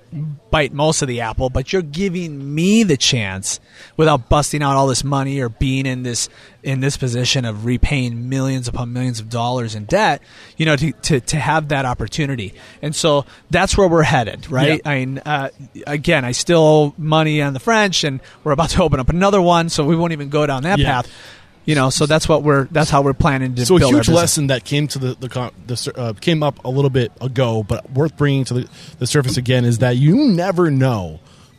bite most of the apple, but you're giving me the chance without busting out all this money or being in this in this position of repaying millions upon millions of dollars in debt. You know, to to, to have that opportunity, and so that's where we're headed, right? Yeah. I mean, uh, again, I still owe money on the French, and we're about to open up another one, so we won't even go down that Yeah. path. You know, so that's what we're that's how we're planning to So a huge lesson that came to the the, the uh, came up a little bit ago, but worth bringing to the, the surface again is that you never know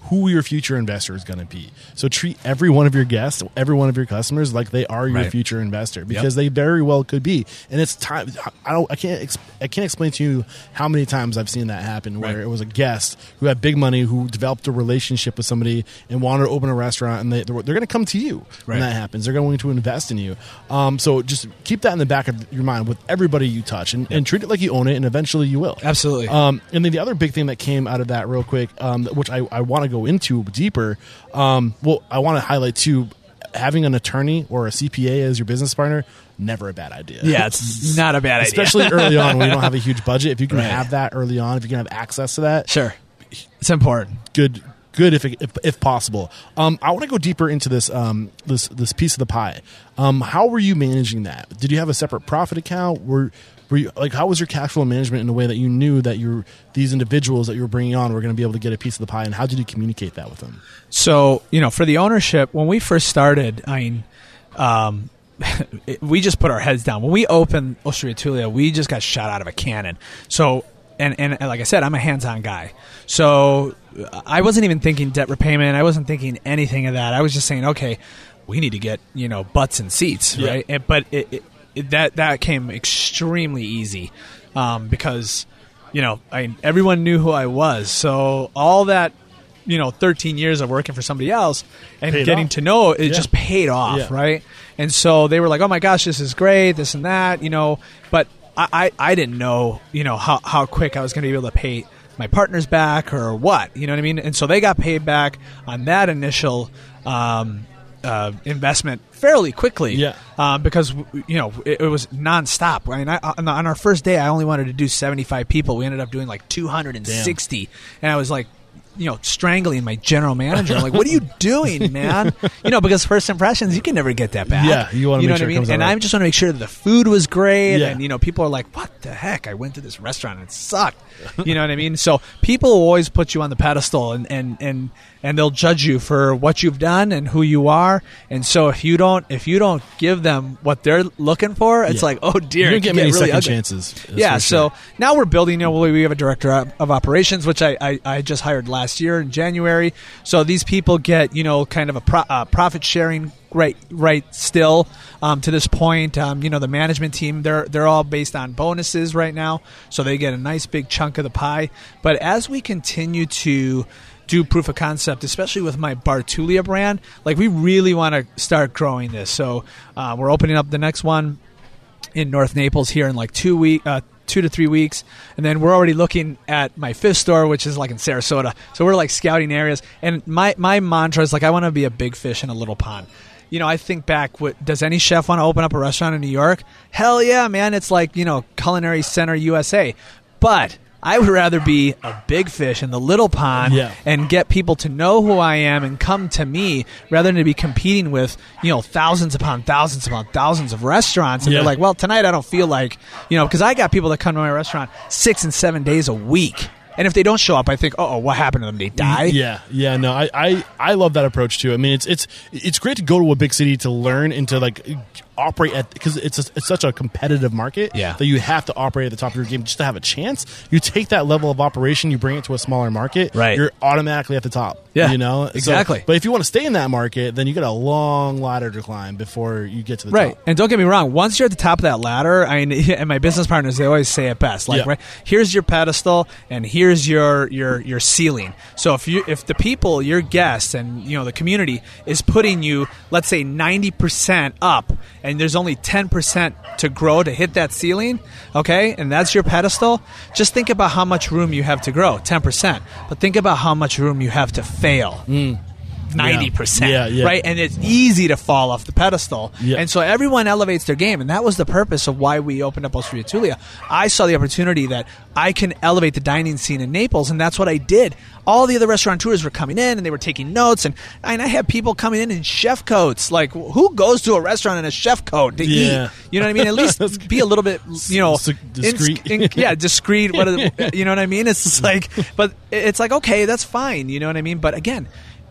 who your future investor is going to be. So treat every one of your guests, every one of your customers like they are your Right. future investor because they very well could be. And it's time. I don't. I can't. I can't explain to you how many times I've seen that happen where Right. it was a guest who had big money who developed a relationship with somebody and wanted to open a restaurant, and they they're, they're going to come to you when that happens. They're going to invest in you. Um, so just keep that in the back of your mind with everybody you touch, and, and treat it like you own it, and eventually you will. Absolutely. Um, and then the other big thing that came out of that, real quick, um, which I, I want to go into deeper. Um, well, I want to highlight too. Having an attorney or a CPA as your business partner, never a bad idea. yeah, it's not a bad idea. Especially early on when you don't have a huge budget. If you can Right. have that early on, if you can have access to that, sure, it's important. good good if if, if possible um, i want to go deeper into this um, this this piece of the pie um, how were you managing that did you have a separate profit account were were you, like how was your cash flow management in a way that you knew that you these individuals that you were bringing on were going to be able to get a piece of the pie and how did you communicate that with them So you know, for the ownership, when we first started, I mean, um, we just put our heads down. When we opened Osteria Tulia, we just got shot out of a cannon. So. And, and, and like I said, I'm a hands-on guy, so I wasn't even thinking debt repayment. I wasn't thinking anything of that. I was just saying, okay, we need to get you know butts and seats, Yeah. right? And, but it, it, it, that that came extremely easy um, because you know I everyone knew who I was, so all that you know 13 years of working for somebody else and Paid getting off. to know it Yeah. just paid off, Yeah. right? And so they were like, "Oh my gosh, this is great, this and that," you know. But I, I, I didn't know, you know, how how quick I was going to be able to pay my partners back or what, you know what I mean? And so they got paid back on that initial um, uh, investment fairly quickly, Yeah. um, because you know it, it was nonstop. I mean, I, on, the- on our first day, I only wanted to do seventy five people. We ended up doing like two hundred and sixty, and I was like, you know, strangling my general manager. I'm like, what are you doing, man? You know, because first impressions, you can never get that back. Yeah, you wanna know make what sure I it mean. and right. I just want to make sure that the food was great, Yeah. and you know, people are like, what the heck? I went to this restaurant and it sucked. You know what I mean? So people always put you on the pedestal, and and and and they'll judge you for what you've done and who you are. And so if you don't if you don't give them what they're looking for, it's Yeah. like, oh dear, You it don't get many really second ugly. chances. Yeah, for so now we're building. You know, we have a director of of operations, which I, I, I just hired last year in January. So these people get you know kind of a pro, uh, profit sharing right right still um, to this point. Um, you know, the management team they're they're all based on bonuses right now, so they get a nice big chunk of the pie. But as we continue to do proof of concept, especially with my Bar Tulia brand, like we really want to start growing this. So uh, we're opening up the next one in North Naples here in like two week, uh, two to three weeks, and then we're already looking at my fifth store, which is like in Sarasota. So we're like scouting areas, and my my mantra is like I want to be a big fish in a little pond. You know, I think back. What does any chef want to open up a restaurant in New York? Hell yeah, man! It's like you know, Culinary Center USA, but. I would rather be a big fish in the little pond Yeah. and get people to know who I am and come to me rather than to be competing with, you know, thousands upon thousands upon thousands of restaurants. And Yeah. they're like, well, tonight I don't feel like, you know, because I got people that come to my restaurant six and seven days a week. And if they don't show up, I think, oh, what happened to them? They die? Yeah, yeah, no, I, I, I love that approach too. I mean, it's it's it's great to go to a big city to learn and to like operate at because it's a, it's such a competitive market Yeah. that you have to operate at the top of your game just to have a chance. You take that level of operation, you bring it to a smaller market, Right. You're automatically at the top. Yeah, you know So- exactly. but if you want to stay in that market, then you got a long ladder to climb before you get to the top Right. top. And don't get me wrong, once you're at the top of that ladder, I mean, and my business partners, they always say it best. Like, Yeah. right, here's your pedestal and here's your, your, your ceiling. So if you, if the people, your guests and, you know, the community is putting you, let's say 90% up and there's only 10% to grow to hit that ceiling, okay, and that's your pedestal, just think about how much room you have to grow, 10%. But think about how much room you have to fail. Hmm. 90%. Yeah, yeah. Right? And it's easy to fall off the pedestal. Yeah. And so everyone elevates their game. And that was the purpose of why we opened up Osteria Tulia. I saw the opportunity that I can elevate the dining scene in Naples. And that's what I did. All the other restaurateurs were coming in and they were taking notes. And, and I had people coming in in chef coats. Like, who goes to a restaurant in a chef coat to Yeah. eat? You know what I mean? At least be a little bit, you know, discreet. in- in- yeah, discreet. What are the- you know what I mean? It's like, but it's like okay, that's fine. You know what I mean? But again,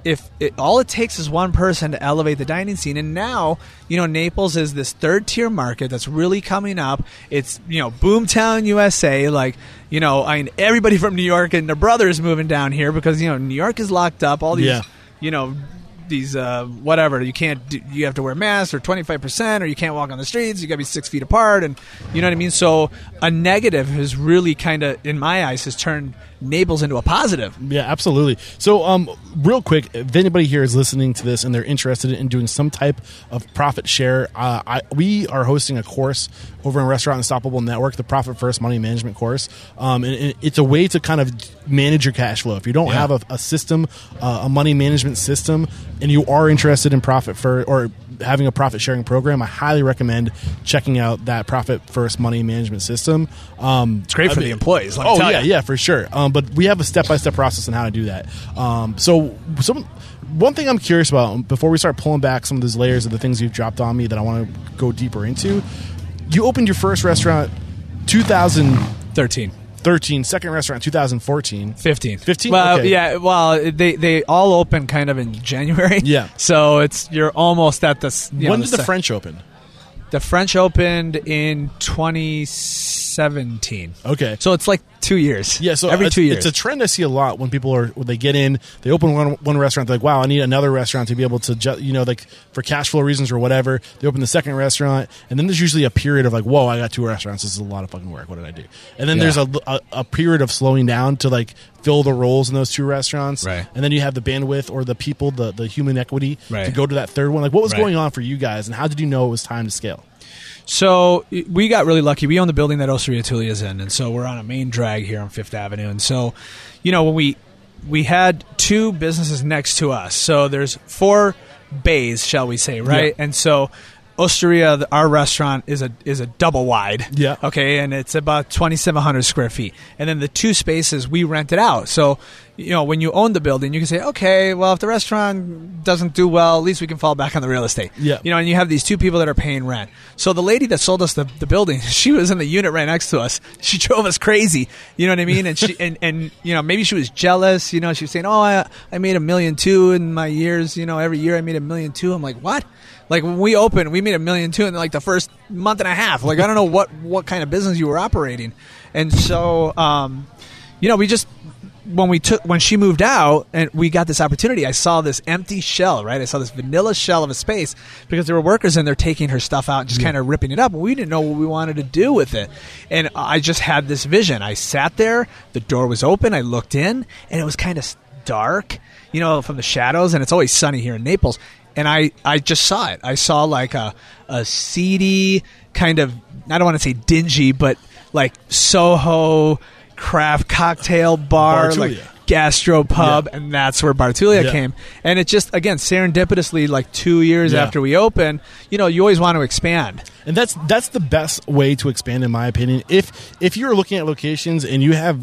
if it, all it takes is one person to elevate the dining scene, and now you know Naples is this third tier market that's really coming up. It's you know Boomtown, USA. Like you know, I mean everybody from New York and their brothers moving down here because you know New York is locked up. All these Yeah. you know these uh, whatever. You can't do, you have to wear masks or 25% or you can't walk on the streets. You got to be six feet apart and you know what i mean? So a negative has really kind of in my eyes has turned naples into a positive. Yeah, absolutely. So, um, real quick, if anybody here is listening to this and they're interested in doing some type of profit share, uh, I, we are hosting a course over in Restaurant Unstoppable Network, the Profit First Money Management course. Um, and, and it's a way to kind of manage your cash flow. If you don't Yeah. have a, a system, uh, a money management system, and you are interested in profit for or having a profit sharing program, I highly recommend checking out that Profit First Money Management system. Um, it's great I for mean- the employees oh yeah, ya. yeah, for sure. Um, but we have a step by step process on how to do that. Um, so some one thing I'm curious about before we start pulling back some of those layers of the things you've dropped on me that I want to go deeper into. You opened your first restaurant 2013, 13 second restaurant 2014. 15 15? well Okay. yeah well they they all open kind of in january Yeah. so it's you're almost at the you know, when did the se- French open? the french opened in seventeen. Okay. So it's like two years. Yeah, so every two years. it's a trend I see a lot when people are when they get in, they open one one restaurant, they're like, "Wow, I need another restaurant to be able to, ju- you know, like for cash flow reasons or whatever." They open the second restaurant, and then there's usually a period of like, "Whoa, I got two restaurants. This is a lot of fucking work. What did I do?" And then Yeah. there's a, a a period of slowing down to like fill the roles in those two restaurants, Right. And then you have the bandwidth or the people, the the human equity to go to that third one. Like, what was Right. going on for you guys, and how did you know it was time to scale? So we got really lucky. We own the building that Osteria Tulia's in, and so we're on a main drag here on Fifth Avenue. And so, you know, when we we had two businesses next to us, so there's four bays, shall we say, right? Yeah. And so. Osteria, our restaurant is a is a double wide. Yeah. Okay, and it's about twenty seven hundred square feet, and then the two spaces we rent it out. So, you know, when you own the building, you can say, okay, well, if the restaurant doesn't do well, at least we can fall back on the real estate. Yeah. You know, and you have these two people that are paying rent. So the lady that sold us the, the building, she was in the unit right next to us. She drove us crazy. You know what I mean? And she and, and you know maybe she was jealous. You know, she was saying, "Oh, I I made a million two in my years. You know, every year I made a million two. I'm like, what? Like when we opened, we made a million two in like the first month and a half. Like I don't know what what kind of business you were operating. And so, um, you know, we just when we took when she moved out and we got this opportunity, I saw this empty shell, right? I saw this vanilla shell of a space because there were workers in there taking her stuff out and just kind of ripping it up. And we didn't know what we wanted to do with it. And I just had this vision. I sat there, the door was open, I looked in, and it was kind of dark, you know, from the shadows. And it's always sunny here in Naples. And I, I just saw it. I saw like a, a seedy kind of, I don't want to say dingy, but like Soho craft cocktail bar, Bartulia. like gastro pub, Yeah. and that's where Bar Tulia Yeah. came. And it just again serendipitously, like two years Yeah. after we opened, you know, you always want to expand. And that's that's the best way to expand, in my opinion. If if you're looking at locations and you have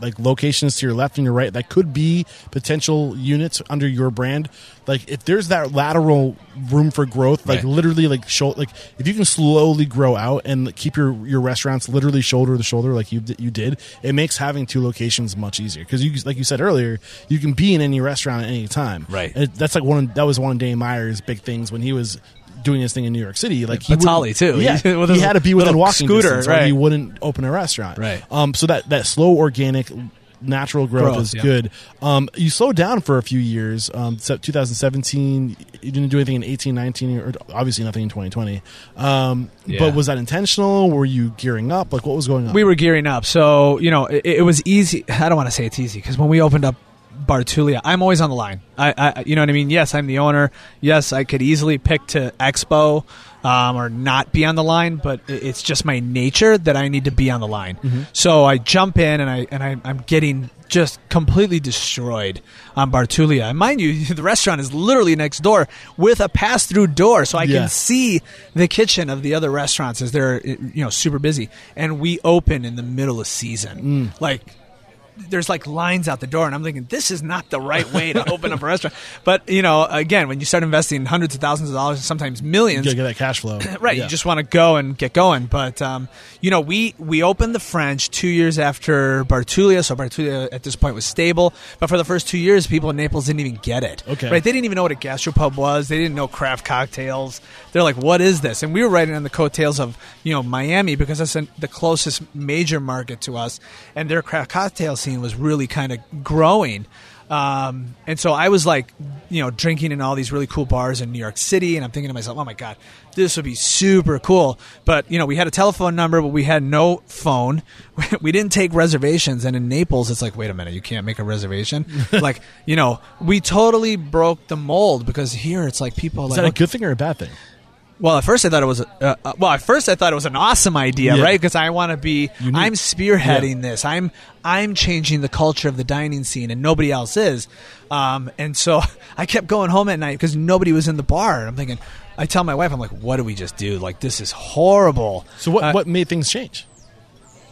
like locations to your left and your right that could be potential units under your brand, like if there's that lateral room for growth, like Right. literally like show, like if you can slowly grow out and keep your your restaurants literally shoulder to shoulder like you you did, it makes having two locations much easier because you like you said earlier, you can be in any restaurant at any time. Right. And that's like one that was one of Dane Meyer's big things when he was doing his thing in New York City. Like he Batali, too. Yeah, With he had to be within walking scooter, distance, or right. he wouldn't open a restaurant. Right. Um. So that that slow organic. Natural growth, Growth, is yeah. good. Um, you slowed down for a few years. Um, so 2017, you didn't do anything in 18, 19, or obviously nothing in 2020. Um, Yeah. But was that intentional? Were you gearing up? Like, what was going on? we were gearing up. So, you know, it, it was easy. I don't want to say it's easy because when we opened up Bar Tulia, I'm always on the line. I, I, you know what I mean? Yes, I'm the owner. Yes, I could easily pick to expo um, or not be on the line, but it's just my nature that I need to be on the line. So I jump in and I and I, I'm getting just completely destroyed on Bar Tulia. And mind you, the restaurant is literally next door with a pass-through door, so I Yeah. can see the kitchen of the other restaurants as they're you know super busy. And we open in the middle of season, like there's like lines out the door, and I'm thinking this is not the right way to open up a restaurant. But you know, again, when you start investing hundreds of thousands of dollars, and sometimes you millions, gotta get that cash flow. right? Yeah. You just want to go and get going. But um, you know, we we opened the French two years after Bar Tulia, so Bar Tulia at this point was stable. But for the first two years, people in Naples didn't even get it. Okay. right? They didn't even know what a gastropub was. They didn't know craft cocktails. They're like, "What is this?" And we were riding on the coattails of you know Miami because that's the closest major market to us, and their craft cocktail scene was really kind of growing. Um, and so I was like, you know, drinking in all these really cool bars in New York City, and I'm thinking to myself, oh my god, this would be super cool. But you know, we had a telephone number, but we had no phone. We didn't take reservations, and in Naples, it's like, wait a minute, you can't make a reservation. like, you know, we totally broke the mold because here it's like people Is like, that a okay, good thing or a bad thing? Well, at first I thought it was a, uh, uh, well. At first I thought it was an awesome idea, Yeah. right? Because I want to be. Unique. I'm spearheading this. I'm I'm changing the culture of the dining scene, and nobody else is. Um, and so I kept going home at night because nobody was in the bar. And I'm thinking. I tell my wife, I'm like, "What do we just do? Like, this is horrible." So what Uh, what made things change?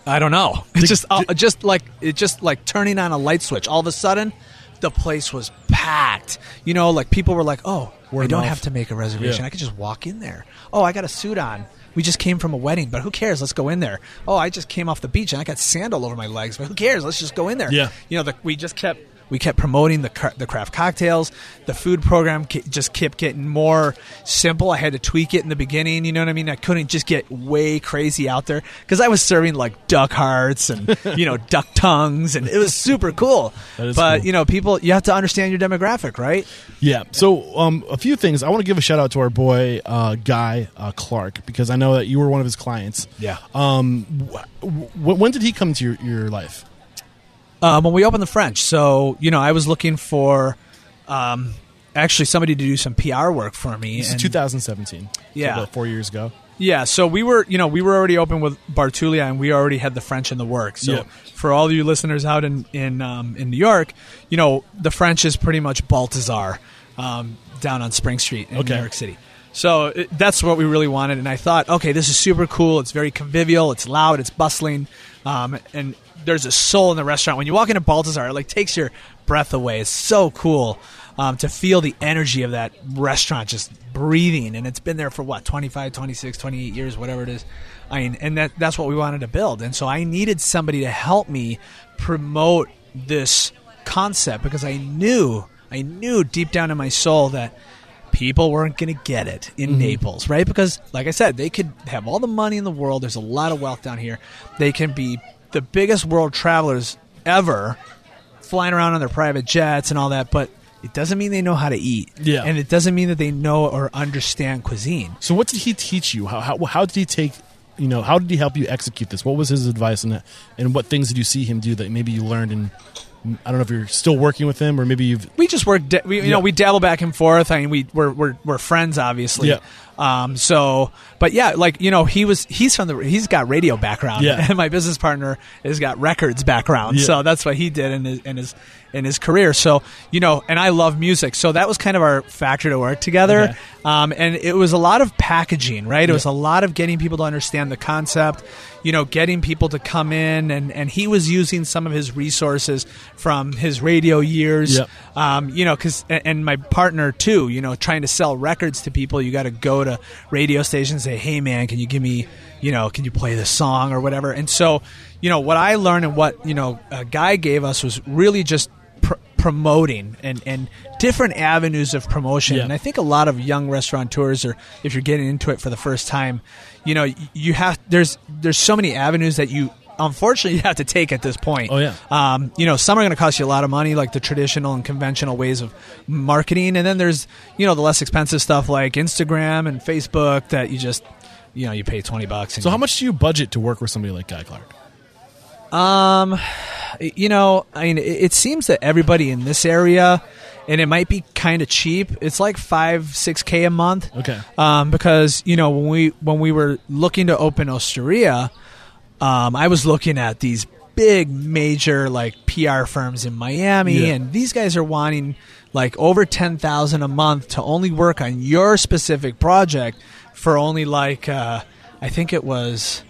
I don't know. It's just uh, just like it just like turning on a light switch. All of a sudden, the place was packed. You know, like people were like, "Oh, Word I don't have to make a reservation. Yeah. I could just walk in there. Oh, I got a suit on. We just came from a wedding, but who cares? Let's go in there. Oh, I just came off the beach and I got sand all over my legs, but who cares? Let's just go in there. Yeah. You know, the, we just kept We kept promoting the the craft cocktails. The food program just kept getting more simple. I had to tweak it in the beginning. You know what I mean? I couldn't just get way crazy out there because I was serving like duck hearts and you know duck tongues, and it was super cool. But cool. you know, people, you have to understand your demographic, right? Yeah. So, um, a few things. I want to give a shout out to our boy uh, Guy uh, Clark because I know that you were one of his clients. Yeah. Um, wh- wh- when did he come to your, your life? Um, when we opened the French, so you know, I was looking for um, actually somebody to do some PR work for me. This is and- 2017. So Yeah. about four years ago. Yeah, so we were, you know, we were already open with Bar Tulia, and we already had the French in the works. So Yeah. for all you listeners out in in um, in New York, you know, the French is pretty much Balthazar um, down on Spring Street in Okay. New York City. So it, that's what we really wanted, and I thought, okay, this is super cool. It's very convivial. It's loud. It's bustling, um, and there's a soul in the restaurant. When you walk into Balthazar, it like takes your breath away. It's so cool um, to feel the energy of that restaurant just breathing. And it's been there for what, 25, 26, 28 years, whatever it is. I mean, and that, that's what we wanted to build. And so I needed somebody to help me promote this concept because I knew, I knew deep down in my soul that people weren't going to get it in Naples, right? Because, like I said, they could have all the money in the world. There's a lot of wealth down here. They can be the biggest world travelers ever, flying around on their private jets and all that, but it doesn't mean they know how to eat. Yeah. And it doesn't mean that they know or understand cuisine. So, what did he teach you? How, how, how did he take, you know, how did he help you execute this? What was his advice and and what things did you see him do that maybe you learned and I don't know if you're still working with him or maybe you've we just work. Da- we, you Yeah. know, we dabble back and forth. I mean, we we're we're, we're friends, obviously. Yeah. Um. So, but yeah, like you know, he was he's from the he's got radio background. Yeah. And my business partner has got records background. Yeah. So that's what he did in his in his in his career. So you know, and I love music. So that was kind of our factor to work together. Okay. Um. And it was a lot of packaging, right? It Yeah. was a lot of getting people to understand the concept. You know, getting people to come in, and and he was using some of his resources from his radio years Yep. Um, you know, because and my partner too, you know, trying to sell records to people, you got to go to radio stations and say, "Hey, man, can you give me, you know, can you play this song or whatever?" And so, you know, what I learned and what you know, a guy gave us was really just pr- promoting and and different avenues of promotion. Yeah. And I think a lot of young restaurateurs, or if you're getting into it for the first time, you know, you have there's there's so many avenues that you. Unfortunately, you have to take at this point. Oh, yeah. Um, you know, some are going to cost you a lot of money, like the traditional and conventional ways of marketing, and then there's you know the less expensive stuff like Instagram and Facebook that you just you know you pay twenty bucks. So, how much do you budget to work with somebody like Guy Clark? Um, you know, I mean, it, it seems that everybody in this area, and it might be kind of cheap. It's like five, six k a month. Okay. Um, because you know when we when we were looking to open Osteria, um, I was looking at these big major like PR firms in Miami, Yeah. and these guys are wanting like over ten thousand a month to only work on your specific project for only like uh, I think it was.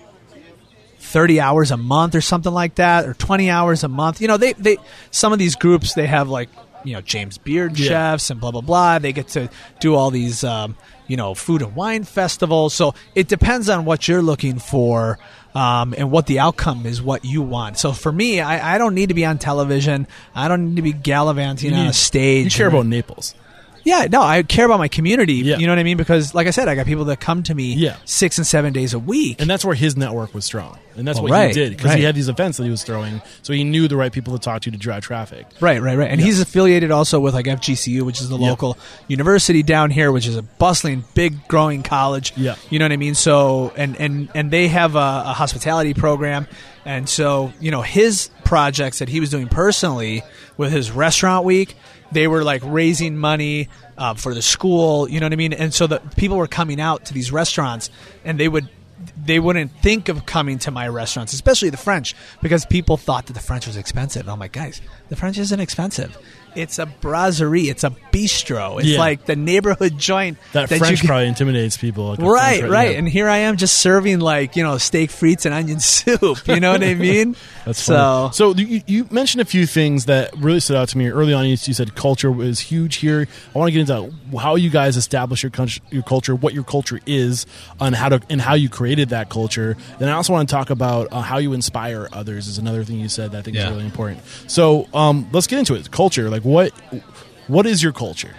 30 hours a month or something like that or 20 hours a month you know they, they some of these groups they have like you know james beard Yeah. chefs and blah blah blah they get to do all these um, you know food and wine festivals so it depends on what you're looking for um, and what the outcome is what you want so for me I, I don't need to be on television i don't need to be gallivanting on a stage You care about Naples. Yeah, no, I care about my community. Yeah. You know what I mean? Because, like I said, I got people that come to me Yeah. six and seven days a week. And that's where his network was strong. And that's Oh, what right, he did because he had these events that he was throwing. So he knew the right people to talk to to drive traffic. Right, right, right. And he's affiliated also with like FGCU, which is the Yeah. local university down here, which is a bustling, big, growing college. Yeah. you know what I mean. So, and and and they have a, a hospitality program, and so you know his projects that he was doing personally with his restaurant week, they were like raising money uh, for the school. You know what I mean. And so the people were coming out to these restaurants, and they would. They wouldn't think of coming to my restaurants, especially the French, because people thought that the French was expensive. And I'm like, guys, the French isn't expensive. It's a brasserie. It's a bistro. It's Yeah. like the neighborhood joint That, you French can- probably intimidates people. Like a Right, right. And here I am just serving like, you know, steak frites and onion soup. You know what I mean? That's so. funny. So you, you mentioned a few things that really stood out to me early on. You, you said culture was huge here. I want to get into how you guys establish your cult- your culture, what your culture is, and how to and how you created that. that culture. Then I also want to talk about uh, how you inspire others. Is another thing you said that I think Yeah. is really important. So um, let's get into it. Culture, like what what is your culture?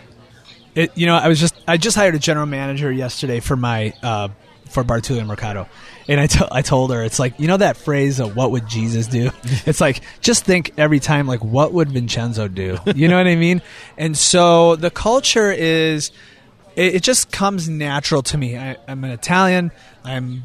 It, you know, I was just I just hired a general manager yesterday for my uh, for Bar Tulia Mercado, and I I told her it's like you know that phrase of what would Jesus do? it's like just think every time like what would Vincenzo do? You know what I mean? And so the culture is it, it just comes natural to me. I, I'm an Italian. I'm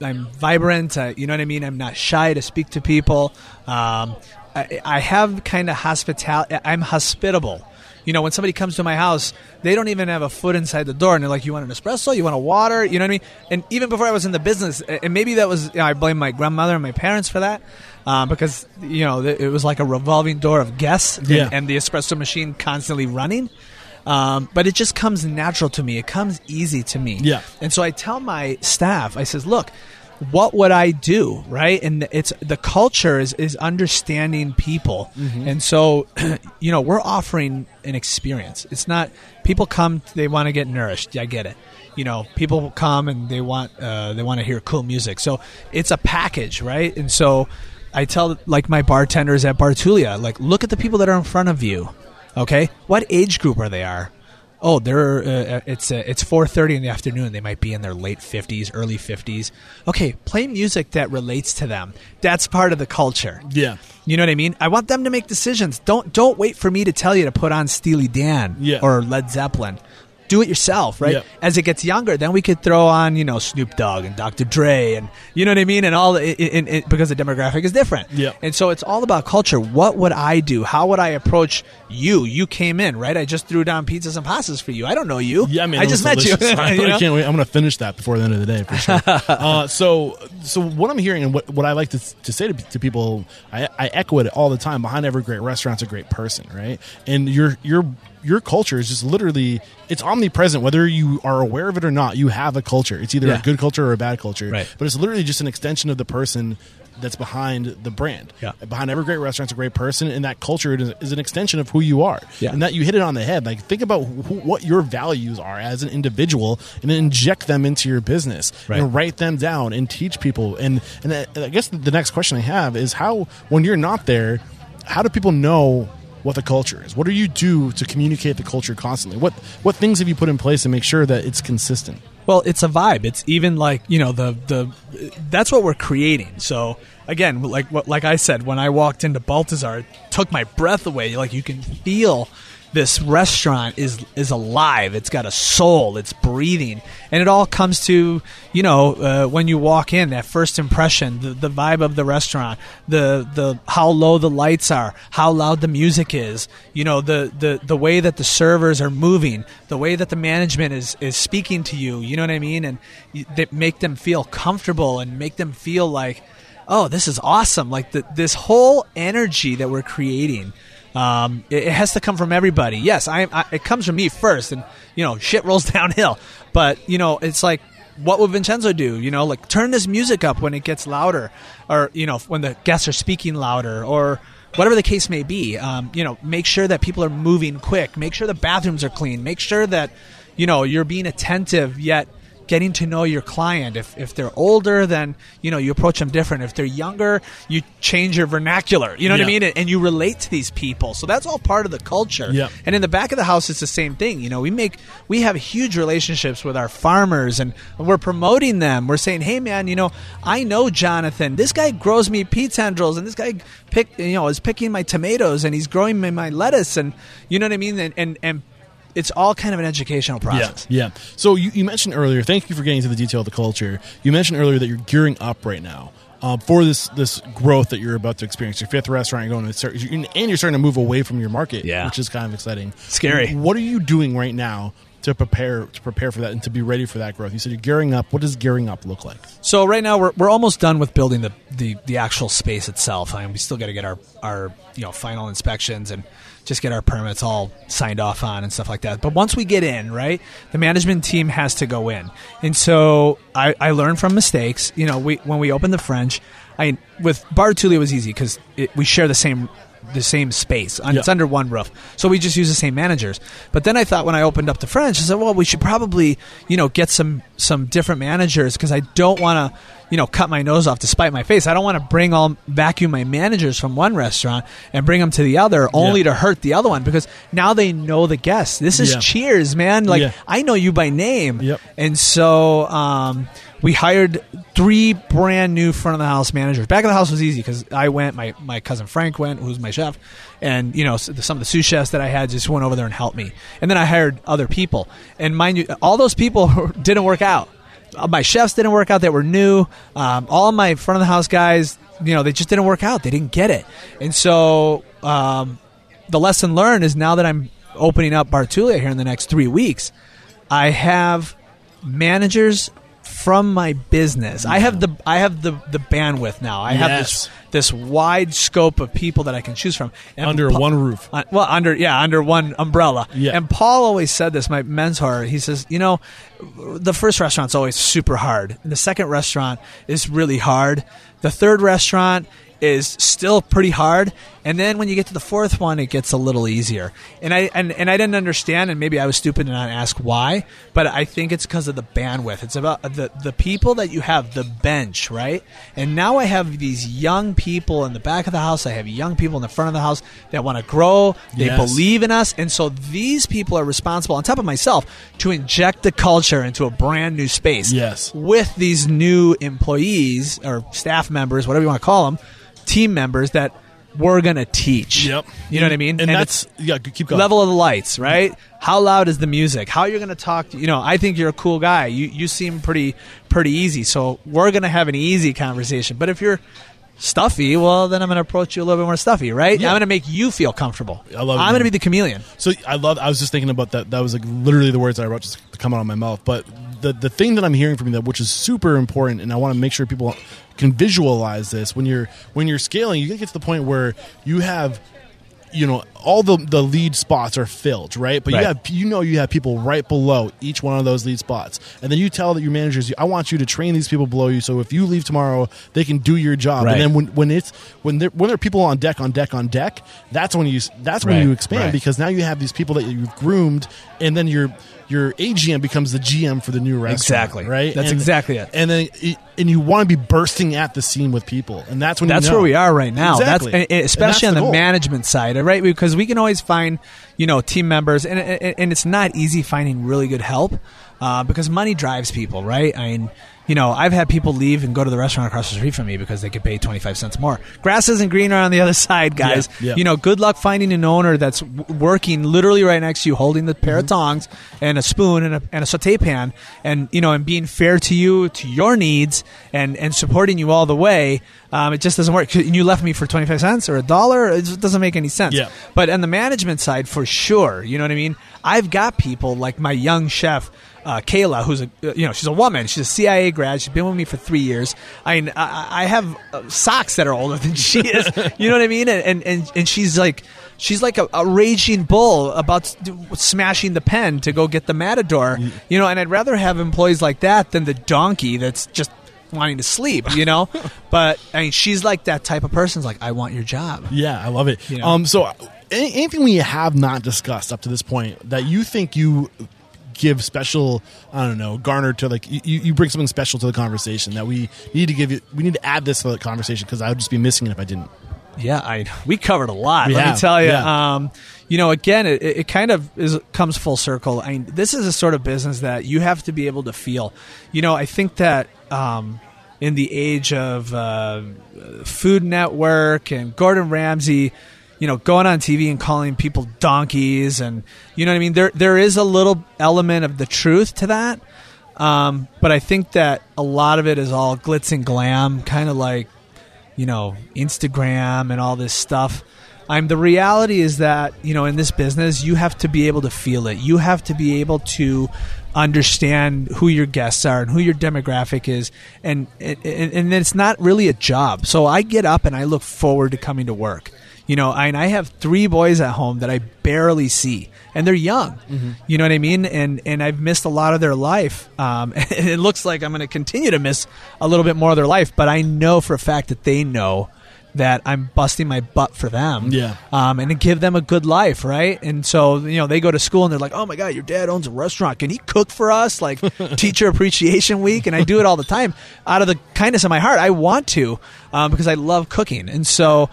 I'm vibrant. Uh, you know what I mean. I'm not shy to speak to people. Um, I, I have kind of hospitality. I'm hospitable. You know, when somebody comes to my house, they don't even have a foot inside the door, and they're like, "You want an espresso? You want a water?" You know what I mean? And even before I was in the business, and maybe that was you know, I blame my grandmother and my parents for that, um, because you know it was like a revolving door of guests, and- and the espresso machine constantly running. Um, but it just comes natural to me. It comes easy to me. Yeah. And so I tell my staff, I says, look, what would I do? Right. And it's the culture is, is understanding people. And so, you know, we're offering an experience. It's not people come, they want to get nourished. I get it. You know, people come and they want, uh, they want to hear cool music. So it's a package. Right. And so I tell like my bartenders at Bar Tulia, like, look at the people that are in front of you. Okay, what age group are they are? Oh, they're uh, it's uh, it's four thirty in the afternoon. They might be in their late fifties, early fifties. Okay, play music that relates to them. That's part of the culture. Yeah. You know what I mean? I want them to make decisions. Don't don't wait for me to tell you to put on Steely Dan Yeah. or Led Zeppelin. Do it yourself, right? Yeah. As it gets younger, then we could throw on, you know, Snoop Dogg and Dr. Dre, and you know what I mean, and all, it, it, it, because the demographic is different. Yeah. And so it's all about culture. What would I do? How would I approach you? You came in, right? I just threw down pizzas and pastas for you. I don't know you. Yeah, man, I just met you. I, you know? I can't wait. I'm going to finish that before the end of the day for sure. uh, so, so what I'm hearing and what, what I like to, to say to, to people, I, I echo it all the time. Behind every great restaurant's a great person, right? And your your your culture is just literally it's omnipresent, whether you are aware of it or not. You have a culture. It's either Yeah. a good culture or a bad culture, Right. but it's literally just an extension of the person. That's behind the brand. Yeah. Behind every great restaurant's a great person, and that culture is, is an extension of who you are. Yeah. And that you hit it on the head. Like think about who, what your values are as an individual, and then inject them into your business Right. and write them down and teach people. And and I I guess the next question I have is how when you're not there, how do people know what the culture is? What do you do to communicate the culture constantly? What what things have you put in place to make sure that it's consistent? Well, it's a vibe. It's even like you know the the that's what we're creating. So again, like like I said, when I walked into Balthazar, it took my breath away. Like you can feel this restaurant is is alive. It's got a soul. It's breathing, and it all comes to you know uh, when you walk in that first impression, the, the vibe of the restaurant, the the how low the lights are, how loud the music is, you know the the the way that the servers are moving, the way that the management is is speaking to you. You know what I mean, and they make them feel comfortable and make them feel like. Oh, this is awesome! Like the, this whole energy that we're creating, um, it, it has to come from everybody. Yes, I, I, it comes from me first, and you know, shit rolls downhill. But you know, it's like, what would Vincenzo do? You know, like turn this music up when it gets louder, or you know, when the guests are speaking louder, or whatever the case may be. Um, you know, make sure that people are moving quick. Make sure the bathrooms are clean. Make sure that you know you're being attentive yet getting to know your client. If, if they're older, then you know you approach them different. If they're younger, you change your vernacular. You know what I mean? And, and you relate to these people. So that's all part of the culture. Yeah. And in the back of the house, it's the same thing. You know, we make we have huge relationships with our farmers, and we're promoting them. We're saying, hey man, you know, I know Jonathan. This guy grows me pea tendrils, and this guy pick you know is picking my tomatoes, and he's growing me my lettuce, and you know what I mean? And and, and it's all kind of an educational process. Yeah, yeah. So you, you mentioned earlier. Thank you for getting into the detail of the culture. You mentioned earlier that you're gearing up right now um, for this this growth that you're about to experience. Your fifth restaurant, you're going to start, and you're starting to move away from your market, Yeah. which is kind of exciting. Scary. What are you doing right now to prepare to prepare for that and to be ready for that growth? You said you're gearing up. What does gearing up look like? So right now we're, we're almost done with building the, the, the actual space itself. I mean, we still got to get our, our you know final inspections and just get our permits all signed off on and stuff like that. But once we get in, right, the management team has to go in. And so I, I learned from mistakes. You know, we when we opened the French, I with Bar Tulia it was easy because we share the same the same space. Yeah. It's under one roof, so we just use the same managers. But then I thought when I opened up the French, I said, well, we should probably you know get some some different managers because I don't want to you know cut my nose off to spite my face. I don't want to bring all vacuum my managers from one restaurant and bring them to the other only Yeah. to hurt the other one because now they know the guests. This is Yeah. Cheers, man. Like. I know you by name. Yep. And so um, we hired three brand new front of the house managers. Back of the house was easy because I went, my, my cousin Frank went, who's my chef, and you know some of the sous chefs that I had just went over there and helped me. And then I hired other people, and mind you, all those people didn't work out. Uh, My chefs didn't work out; they were new. Um, all my front of the house guys, you know, they just didn't work out. They didn't get it, and so um, the lesson learned is now that I'm opening up Bar Tulia here in the next three weeks, I have managers from my business. I have the I have the the bandwidth now. I have this this wide scope of people that I can choose from And Under Pa- one roof. uh, well, under yeah, under one umbrella. Yeah. And Paul always said this, my mentor. He says, you know, the first restaurant's always super hard. The second restaurant is really hard. The third restaurant is still pretty hard. And then when you get to the fourth one, it gets a little easier. And I and, and I didn't understand, and maybe I was stupid to not ask why, but I think it's because of the bandwidth. It's about the the people that you have, the bench, right? And now I have these young people in the back of the house. I have young people in the front of the house that want to grow. They Yes. believe in us, and so these people are responsible, on top of myself, to inject the culture into a brand new space. Yes. with these new employees or staff members, whatever you want to call them, team members that we're gonna teach. Yep. You know what I mean? And, And that's yeah. Keep going. level of the lights, right? How loud is the music? How you're going to talk? To, you know, I think you're a cool guy. You you seem pretty pretty easy. So we're going to have an easy conversation. But if you're stuffy, well, then I'm going to approach you a little bit more stuffy, right? Yeah. I'm going to make you feel comfortable. I love it, I'm going to be the chameleon. So I love. I was just thinking about that. That was like literally the words I wrote just to come out of my mouth. But the the thing that I'm hearing from you that which is super important, and I want to make sure people can visualize this when you're when you're scaling. You get to the point where you have. You know, all the the lead spots are filled, right? But Right. you have you know you have people right below each one of those lead spots, and then you tell that your managers, I want you to train these people below you, so if you leave tomorrow, they can do your job. Right. And then when when it's when there when there are people on deck on deck on deck, that's when you that's when Right, you expand because now you have these people that you've groomed, and then your your AGM becomes the GM for the new restaurant. Exactly. right. That's And- exactly it. And then it, and you want to be bursting at the seam with people, and that's when That's you know. where we are right now. Exactly. That's especially that's on the goal. management side, right? Because we can always find, you know, team members, and and, and it's not easy finding really good help uh, because money drives people, right? I mean, you know, I've had people leave and go to the restaurant across the street from me because they could pay twenty five cents more. Grass isn't greener on the other side, guys. Yeah, yeah. You know, good luck finding an owner that's w- working literally right next to you, holding the pair of tongs and a spoon and a, and a saute pan, and you know, and being fair to you, to your needs, and and supporting you all the way. Um, it just doesn't work. And you left me for twenty five cents or a dollar. It just doesn't make any sense. Yeah. But on the management side, for sure, you know what I mean. I've got people like my young chef. Uh, Kayla, who's a uh, you know she's a woman, she's a CIA grad. She's been with me for three years. I mean, I, I have uh, socks that are older than she is. you know what I mean? And and and, she's like she's like a, a raging bull about smashing the pen to go get the matador. You know, and I'd rather have employees like that than the donkey that's just wanting to sleep. You know, but I mean, she's like that type of person. It's like I want your job. Yeah, I love it. You know? Um, so anything we have not discussed up to this point that you think you give special, I don't know, garner to like you, you bring something special to the conversation that we need to give you. We need to add this to the conversation because I would just be missing it if I didn't. Yeah, I we covered a lot. We let have, me tell you. yeah. Um, you know, again, it, it kind of is comes full circle. I mean, this is a sort of business that you have to be able to feel. You know, I think that um, in the age of uh, Food Network and Gordon Ramsay, you know, going on TV and calling people donkeys, and you know what I mean. There there is a little element of the truth to that. Um, but I think that a lot of it is all glitz and glam, kind of like you know Instagram and all this stuff. I'm the reality is that you know in this business you have to be able to feel it. You have to be able to understand who your guests are and who your demographic is, and and, and it's not really a job. So I get up and I look forward to coming to work. You know, I, and I have three boys at home that I barely see, and they're young. You know what I mean? And and I've missed a lot of their life, um, and it looks like I'm going to continue to miss a little bit more of their life. But I know for a fact that they know that I'm busting my butt for them. Yeah. Um, and to give them a good life, right? And so, you know, they go to school and they're like, oh my God, your dad owns a restaurant. Can he cook for us? Like teacher appreciation week. And I do it all the time out of the kindness of my heart. I want to um, because I love cooking. And so,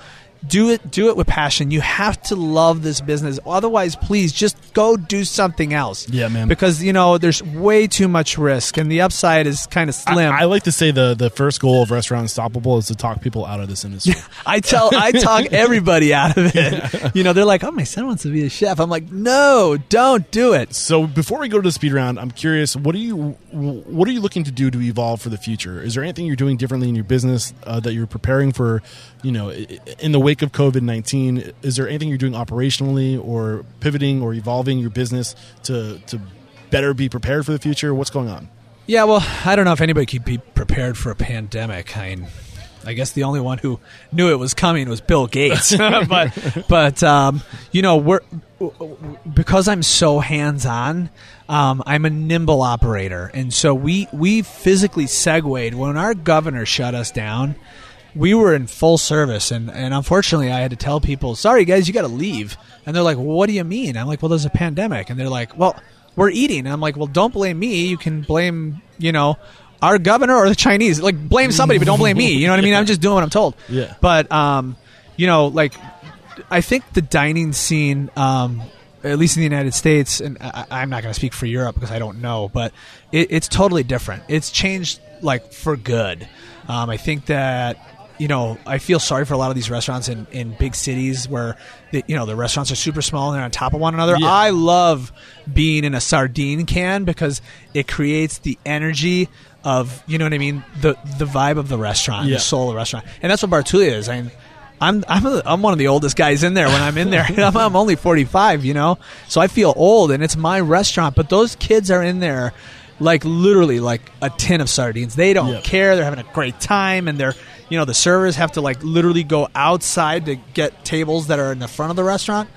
do it do it with passion you have to love this business otherwise please just go do something else Yeah, man. because you know there's way too much risk and the upside is kind of slim I, I like to say the the first goal of Restaurant Unstoppable is to talk people out of this industry. I tell I talk everybody out of it. You know, they're like, "Oh, my son wants to be a chef." I'm like, "No, don't do it." so before we go to the speed round, I'm curious, what are you what are you looking to do to evolve for the future? Is there anything you're doing differently in your business uh, that you're preparing for? You know, in the wake of COVID nineteen, is there anything you're doing operationally or pivoting or evolving your business to to better be prepared for the future? What's going on? Yeah, well, I don't know if anybody could be prepared for a pandemic. I mean, I guess the only one who knew it was coming was Bill Gates. but but um, you know, we're because I'm so hands on. Um, I'm a nimble operator, and so we we physically segued when our governor shut us down. We were in full service, and, and unfortunately, I had to tell people, "Sorry, guys, you got to leave." And they're like, well, "What do you mean?" I'm like, "Well, there's a pandemic," and they're like, "Well, we're eating." And I'm like, "Well, don't blame me. You can blame, you know, our governor or the Chinese. Like, blame somebody, but don't blame me. You know what I mean? I'm just doing what I'm told." Yeah. But um, you know, like I think the dining scene, um, at least in the United States, and I, I'm not going to speak for Europe because I don't know, but it, it's totally different. It's changed like for good. Um, I think that you know I feel sorry for a lot of these restaurants in, in big cities where the, you know the restaurants are super small and they're on top of one another. Yeah. I love being in a sardine can because it creates the energy of you know what I mean the the vibe of the restaurant, Yeah. the soul of the restaurant, and that's what Bar Tulia is. I mean, I'm I'm a, I'm one of the oldest guys in there when I'm in there. I'm, I'm only 45, you know, so I feel old, and it's my restaurant. But those kids are in there, like literally like a tin of sardines. They don't Yeah. care. They're having a great time, and they're you know the servers have to like literally go outside to get tables that are in the front of the restaurant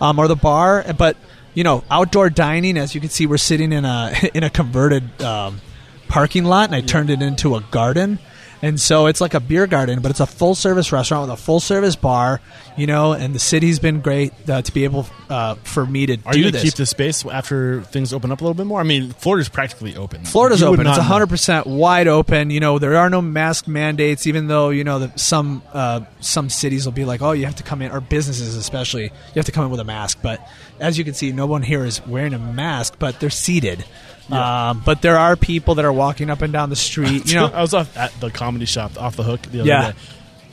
um, or the bar. But you know, outdoor dining, as you can see, we're sitting in a in a converted um, parking lot, and I turned it into a garden. And so it's like a beer garden, but it's a full service restaurant with a full service bar, you know. And the city's been great uh, to be able uh, for me to Are do you going to this. keep the space after things open up a little bit more? I mean, Florida's practically open. Florida's You would open. It's not know. 100% wide open. You know, there are no mask mandates, even though, you know, some uh, some cities will be like, oh, you have to come in, or businesses especially, you have to come in with a mask. But as you can see, no one here is wearing a mask, but they're seated. Um, but there are people that are walking up and down the street. You know, I was off at the comedy shop off the hook the other Yeah. day.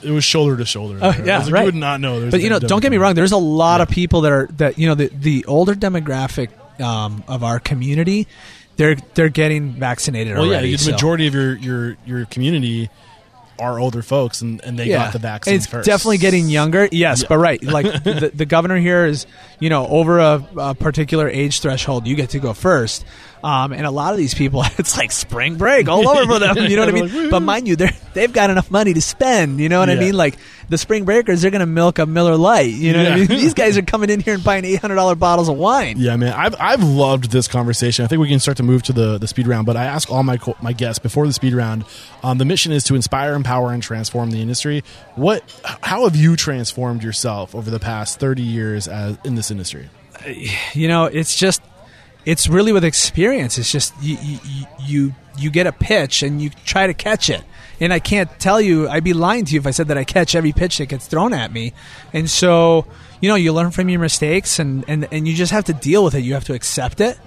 It was shoulder to shoulder. Oh, yeah, was like, right. You would not know. there's but you know, don't get me wrong. There's a lot of people that are that you know the the older demographic um, of our community. They're they're getting vaccinated Well, yeah, already. the so- majority of your your your community are older folks, and, and they got the vaccine It's first. definitely getting younger. Yes, Yeah. but right, like the, the governor here is, you know, over a, a particular age threshold, you get to go first. Um, and a lot of these people, it's like spring break all over for them. You know what I mean? like, but mind you, they're they've got enough money to spend. You know what I mean? Like the spring breakers, they're going to milk a Miller Lite. You know what I mean? These guys are coming in here and buying eight hundred dollar bottles of wine. Yeah, man, I've I've loved this conversation. I think we can start to move to the the speed round. But I ask all my co- my guests before the speed round. Um, the mission is to inspire, empower, and transform the industry. What? How have you transformed yourself over the past thirty years as in this industry? you know it's just it's really with experience. It's just you you you, you get a pitch and you try to catch it. And i can't tell you i'd be lying to you if i said that i catch every pitch that gets thrown at me. And so you know you learn from your mistakes and and, and you just have to deal with it. You have to accept it.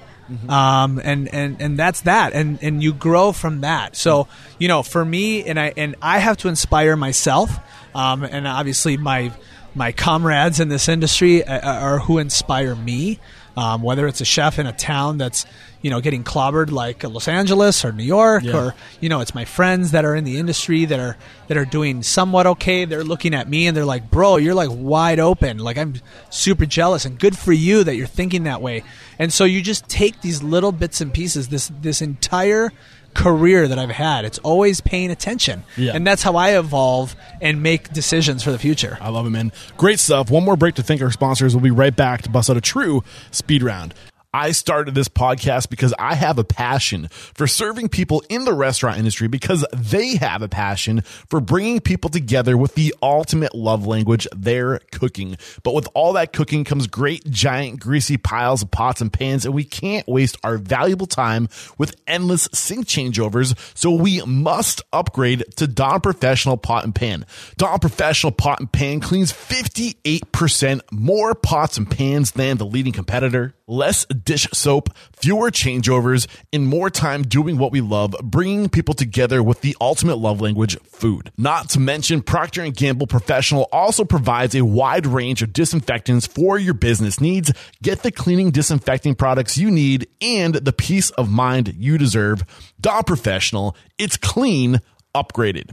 Um, and, and and that's that. And and you grow from that. So you know for me and i and i have to inspire myself um, and obviously my my comrades in this industry are, are who inspire me. Um, whether it's a chef in a town that's you know getting clobbered like Los Angeles or New York, Yeah. or you know it's my friends that are in the industry that are that are doing somewhat okay. They're looking at me and they're like, "Bro, you're like wide open. Like I'm super jealous and good for you that you're thinking that way." And so you just take these little bits and pieces. This this entire career that I've had, it's always paying attention, Yeah. and that's how I evolve and make decisions for the future. I love it, man. Great stuff. One more break to thank our sponsors. We'll be right back to bust out a true speed round. I started this podcast because I have a passion for serving people in the restaurant industry because they have a passion for bringing people together with the ultimate love language, their cooking. But with all that cooking comes great, giant, greasy piles of pots and pans, and we can't waste our valuable time with endless sink changeovers. So we must upgrade to Dawn Professional Pot and Pan. Dawn Professional Pot and Pan cleans 58% more pots and pans than the leading competitor less dish soap, fewer changeovers, and more time doing what we love, bringing people together with the ultimate love language, food. Not to mention Procter & Gamble Professional also provides a wide range of disinfectants for your business needs. Get the cleaning disinfecting products you need and the peace of mind you deserve. Dawn Professional, it's clean, upgraded.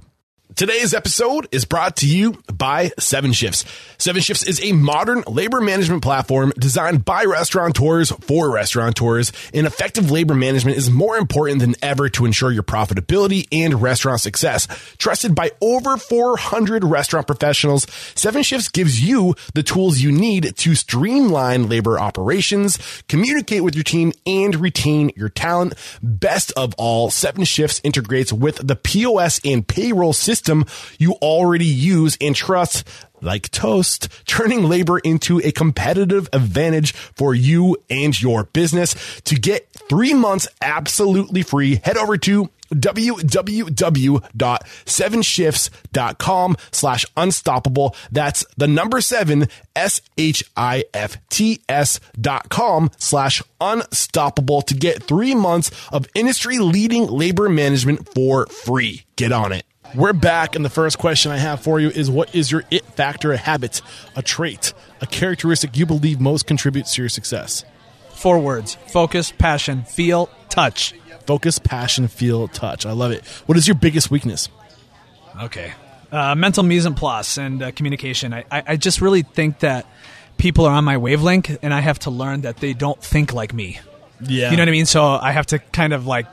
Today's episode is brought to you by Seven Shifts. Seven Shifts is a modern labor management platform designed by restaurateurs for restaurateurs. And effective labor management is more important than ever to ensure your profitability and restaurant success. Trusted by over 400 restaurant professionals, Seven Shifts gives you the tools you need to streamline labor operations, communicate with your team, and retain your talent. Best of all, Seven Shifts integrates with the POS and payroll system you already use and trust like Toast, turning labor into a competitive advantage for you and your business. To get three months absolutely free, head over to www.sevenshifts.com slash unstoppable. That's the number seven, S-H-I-F-T-S dot com slash unstoppable to get three months of industry leading labor management for free. Get on it. We're back, and the first question I have for you is what is your it factor, a habit, a trait, a characteristic you believe most contributes to your success? Four words focus, passion, feel, touch. Focus, passion, feel, touch. I love it. What is your biggest weakness? Okay. Uh, mental mise en place and uh, communication. I, I, I just really think that people are on my wavelength, and I have to learn that they don't think like me. Yeah. You know what I mean? So I have to kind of like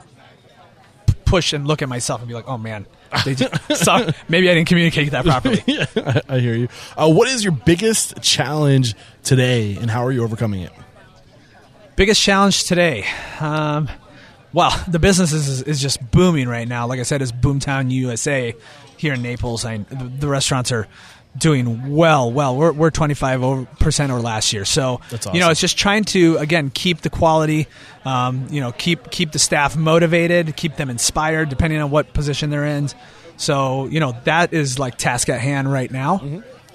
push and look at myself and be like, oh man, they just, so maybe I didn't communicate that properly. yeah, I, I hear you. Uh, what is your biggest challenge today, and how are you overcoming it? Biggest challenge today. Um, well, the business is, is just booming right now. Like I said, it's Boomtown USA here in Naples. I, the, the restaurants are doing well. Well, we're we're twenty five percent over last year. So That's you know, it's just trying to again keep the quality. Um, you know, keep keep the staff motivated, keep them inspired, depending on what position they're in. So you know, that is like task at hand right now.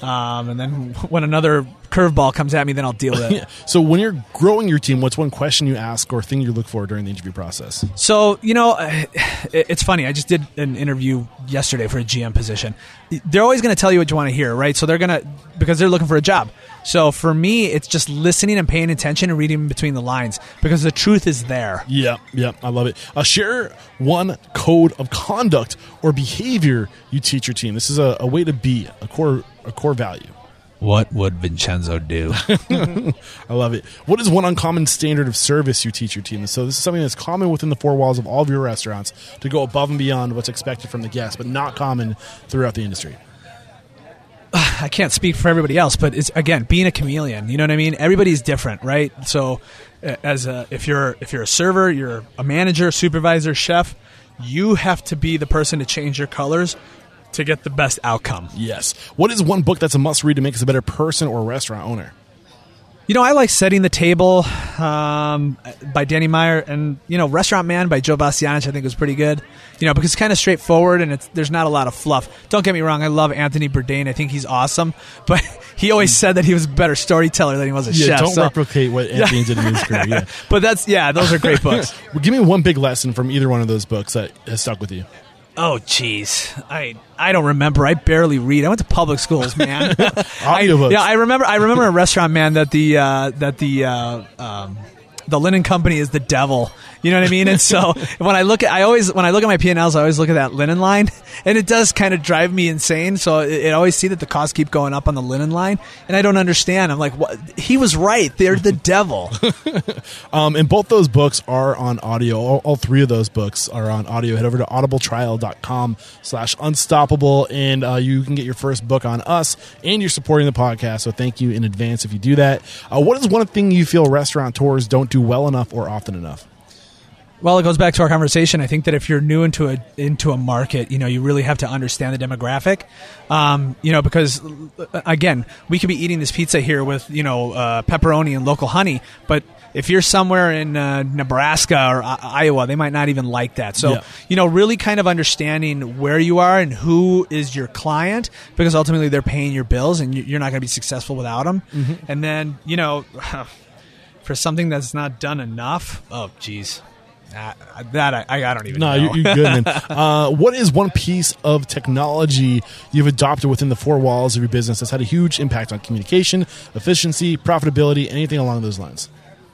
Um, and then when another curveball comes at me, then I'll deal with it. Yeah. So when you're growing your team, what's one question you ask or thing you look for during the interview process? So you know, it's funny. I just did an interview yesterday for a GM position. They're always going to tell you what you want to hear, right? So they're going to because they're looking for a job. So for me, it's just listening and paying attention and reading between the lines because the truth is there. Yeah, yeah, I love it. Uh, share one code of conduct or behavior you teach your team. This is a, a way to be, a core, a core value. What would Vincenzo do? I love it. What is one uncommon standard of service you teach your team? So this is something that's common within the four walls of all of your restaurants to go above and beyond what's expected from the guests, but not common throughout the industry. I can't speak for everybody else, but it's again being a chameleon. You know what I mean? Everybody's different, right? So, as a if you're if you're a server, you're a manager, supervisor, chef, you have to be the person to change your colors to get the best outcome. Yes. What is one book that's a must read to make us a better person or restaurant owner? You know, I like Setting the Table um, by Danny Meyer, and you know, Restaurant Man by Joe Bastianich. I think was pretty good. You know, because it's kind of straightforward and it's there's not a lot of fluff. Don't get me wrong, I love Anthony Bourdain. I think he's awesome, but he always said that he was a better storyteller than he was a Yeah, chef. don't so- replicate what Anthony did in his career. Yeah. but that's yeah, those are great books. Well, give me one big lesson from either one of those books that has stuck with you. Oh, jeez, I I don't remember. I barely read. I went to public schools, man. I, yeah, I remember. I remember a restaurant man that the uh, that the uh, um, the linen company is the devil, You know what I mean? And so when I look at, I always when I look at my P and Ls, I always look at that linen line, and it does kind of drive me insane. So it, it always see that the costs keep going up on the linen line, and I don't understand. I'm like, what? He was right. They're the devil. Um, and both those books are on audio. All, all three of those books are on audio. Head over to audibletrial.com slash unstoppable and uh, you can get your first book on us and you're supporting the podcast. So thank you in advance if you do that. Uh, what is one thing you feel restaurateurs don't do well enough or often enough? Well, it goes back to our conversation. I think that if you're new into a into a market, you know, you really have to understand the demographic. Um, you know, because uh, again, we could be eating this pizza here with you know uh, pepperoni and local honey, but if you're somewhere in uh, Nebraska or I- Iowa, they might not even like that. So, Yeah. you know, really kind of understanding where you are and who is your client, because ultimately they're paying your bills, and you- you're not going to be successful without them. And then, you know, for something that's not done enough, oh, geez. Uh, that I, I don't even No, know. you're, you're good. Man. uh, what is one piece of technology you've adopted within the four walls of your business that's had a huge impact on communication, efficiency, profitability, anything along those lines?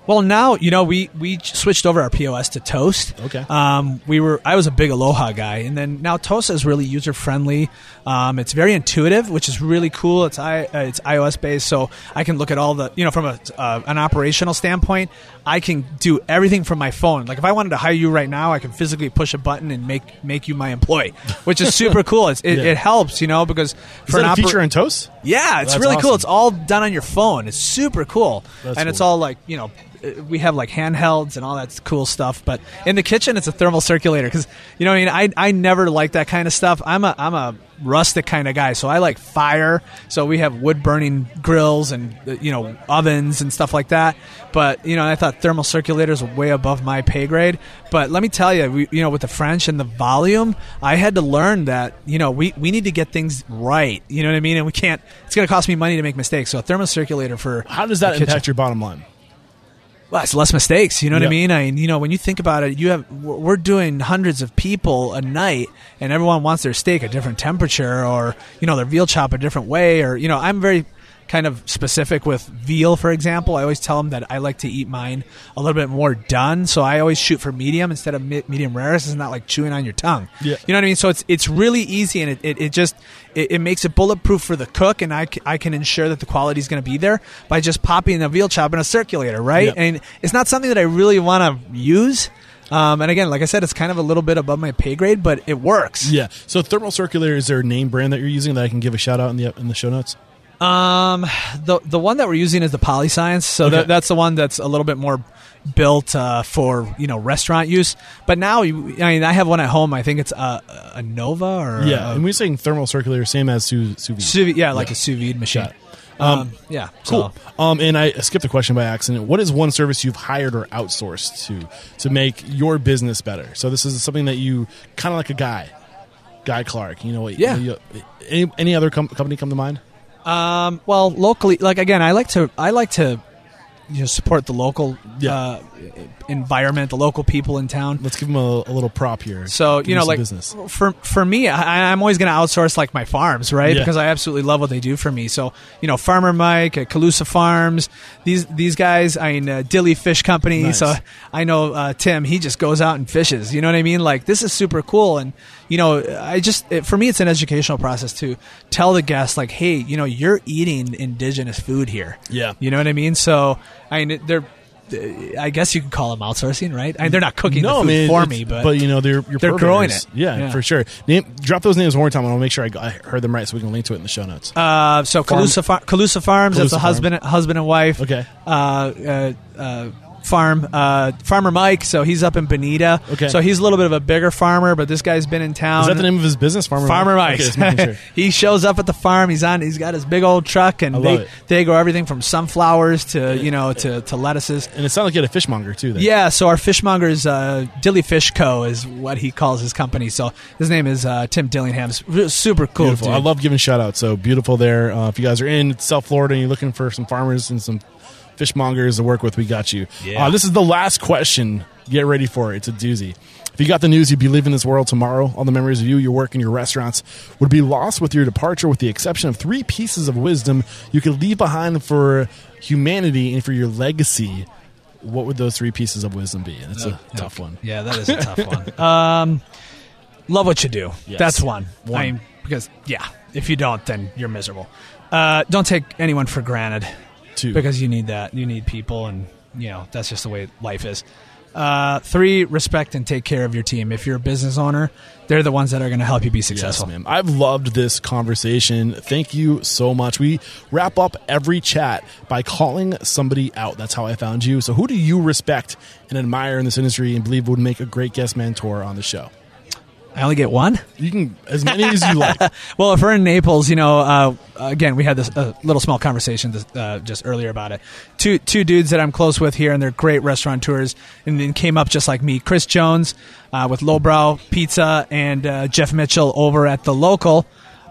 Well, now you know we we switched over our POS to Toast. Okay. Um, we were I was a big Aloha guy, and then now Toast is really user friendly. Um, it's very intuitive, which is really cool. It's i uh, it's iOS based, so I can look at all the you know from a uh, an operational standpoint, I can do everything from my phone. Like if I wanted to hire you right now, I can physically push a button and make make you my employee, which is super cool. It's, it, Yeah. it helps, you know, because Is that a oper- feature in Toast? yeah, it's That's really cool. It's all done on your phone. It's super cool, That's and it's all like you know, we have like handhelds and all that cool stuff. But in the kitchen, it's a thermal circulator because you know, I mean, I I never like that kind of stuff. I'm a I'm a rustic kind of guy, so I like fire. So we have wood burning grills and you know ovens and stuff like that. But you know, I thought thermal circulators were way above my pay grade. But let me tell you, we, you know, with the French and the volume, I had to learn that you know we we need to get things right. You know what I mean? And we can't. It's going to cost me money to make mistakes. So a thermal circulator for How does that impact your bottom line? Well, it's less mistakes. You know what Yeah. I mean? I mean, you know, when you think about it, you have we're doing hundreds of people a night, and everyone wants their steak a different temperature, or you know, their veal chop a different way, or you know, I'm very kind of specific with veal, for example. I always tell them that I like to eat mine a little bit more done, so I always shoot for medium instead of mi- medium rare. It's not like chewing on your tongue. Yeah. You know what I mean? So it's it's really easy, and it, it, it just it, it makes it bulletproof for the cook, and I, c- I can ensure that the quality is going to be there by just popping a veal chop in a circulator, right? And it's not something that I really want to use. Um, and again, like I said, it's kind of a little bit above my pay grade, but it works. Yeah. So thermal circulator is there a name brand that you're using that I can give a shout out in the in the show notes? Um, the the one that we're using is the Polyscience, so Okay. that, that's the one that's a little bit more built uh, for you know restaurant use. But now, I mean, I have one at home. I think it's a, Anova or Yeah. a, and we're saying thermal circulator, same as sous, sous vide. sous yeah, like Yeah. a sous vide machine. Got it. Um, yeah, Cool. so- Um, and I skipped a question by accident. What is one service you've hired or outsourced to to make your business better? So this is something that you kind of like a guy, Guy Clark. You know what? Yeah. you- any any other com- company come to mind? Um, well, locally, like again, I like to I like to you know support the local Yeah. uh, environment, the local people in town. Let's give them a, a little prop here. So Give you know, like business. for for me, I, I'm always going to outsource like my farms, right? Yeah. Because I absolutely love what they do for me. So you know, Farmer Mike, uh, Calusa Farms, these these guys, I mean, uh, Dilly Fish Company. Nice. So I know uh, Tim, he just goes out and fishes. You know what I mean? Like this is super cool, and you know, I just it, for me, it's an educational process to tell the guests like, hey, you know, you're eating indigenous food here. Yeah. You know what I mean? So I mean, they're. I guess you could call them outsourcing, right? I mean, they're not cooking no, the food man, for me, but, you know they're you're they're growing it. Yeah, Yeah. for sure. Name, drop those names one more time. and I'll make sure I, got- I heard them right, so we can link to it in the show notes. Uh, so Farm- Calusa, Far- Calusa Farms. that's Calusa a husband, husband and wife. Okay. Uh, uh, uh, farm, uh, farmer Mike. So he's up in Bonita. Okay. So he's a little bit of a bigger farmer, but this guy's been in town. is that the name of his business, Farmer Farmer Mike. Okay, sure. he shows up at the farm. He's on. He's got his big old truck, and they it. they grow everything from sunflowers to you know to, to lettuces. And it sounded like you had a fishmonger too. Then. Yeah, so our fishmonger's uh, Dilly Fish Co. is what he calls his company. So his name is uh, Tim Dillingham. Super cool. Beautiful. dude. I love giving shout outs. So beautiful there. Uh, if you guys are in South Florida and you're looking for some farmers and some fishmongers to work with, we got you. Yeah. Uh, this is the last question. Get ready for it. It's a doozy. If you got the news, you'd be leaving this world tomorrow. All the memories of you, your work, and your restaurants would be lost with your departure, with the exception of three pieces of wisdom you could leave behind for humanity and for your legacy. what would those three pieces of wisdom be? That's a tough one. Yeah, that is a tough one. Um, love what you do. Yes. That's one. One. I mean, because yeah, if you don't, then you're miserable. Uh, don't take anyone for granted Two. because you need that. You need people, and you know that's just the way life is. Uh, three, respect and take care of your team. If you're a business owner, they're the ones that are going to help you be Yes, successful. ma'am. I've loved this conversation. Thank you so much. We wrap up every chat by calling somebody out. That's how I found you. So, who do you respect and admire in this industry and believe would make a great guest mentor on the show? I only get one. You can as many as you like. Well, if we're in Naples, you know, uh, again, we had this uh, little small conversation this, uh, just earlier about it. Two two dudes that I'm close with here, and they're great restaurateurs, and then came up just like me. Chris Jones uh, with Lowbrow Pizza, and uh, Jeff Mitchell over at the local.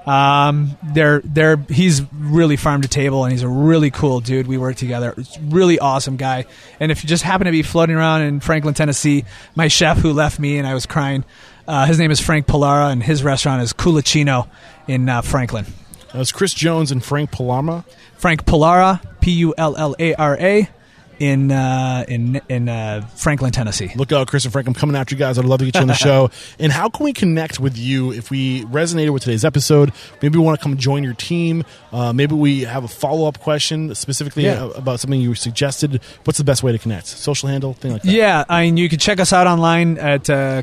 Um, they're they're he's really farm to table, and he's a really cool dude. We work together. It's really awesome guy. And if you just happen to be floating around in Franklin, Tennessee, my chef who left me and I was crying. Uh, his name is Frank Pullara, and his restaurant is Culaccino in uh, Franklin. That's Chris Jones and Frank Palama. Frank Pullara, P U L L A R A, in uh, in in uh, Franklin, Tennessee. Look out, Chris and Frank. I'm coming after you guys. I'd love to get you on the show. And how can we connect with you if we resonated with today's episode? Maybe we want to come join your team. Uh, maybe we have a follow up question specifically Yeah. about something you suggested. What's the best way to connect? Social handle, thing like that. Yeah, I mean, you can check us out online at uh,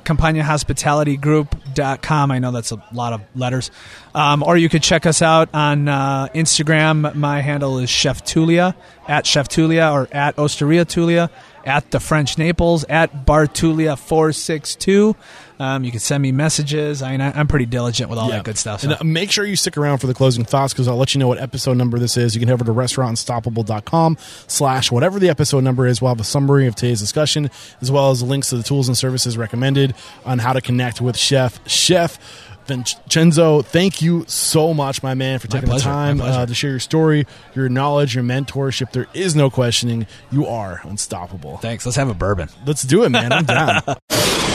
CampaniaHospitalityGroup.com. I know that's a lot of letters. Um, or you could check us out on uh, Instagram. My handle is Chef Tulia, at Chef Tulia, or at Osteria Tulia, at the French Naples, at Bartulia462. Um, you can send me messages. I mean, I, I'm pretty diligent with all Yeah. that good stuff. And so. uh, make sure you stick around for the closing thoughts because I'll let you know what episode number this is. You can head over to restaurantunstoppable.com slash whatever the episode number is. We'll have a summary of today's discussion as well as links to the tools and services recommended on how to connect with Chef. Chef Vincenzo, thank you so much, my man, for taking the time uh, to share your story, your knowledge, your mentorship. There is no questioning. You are unstoppable. Thanks. Let's have a bourbon. Let's do it, man. I'm down.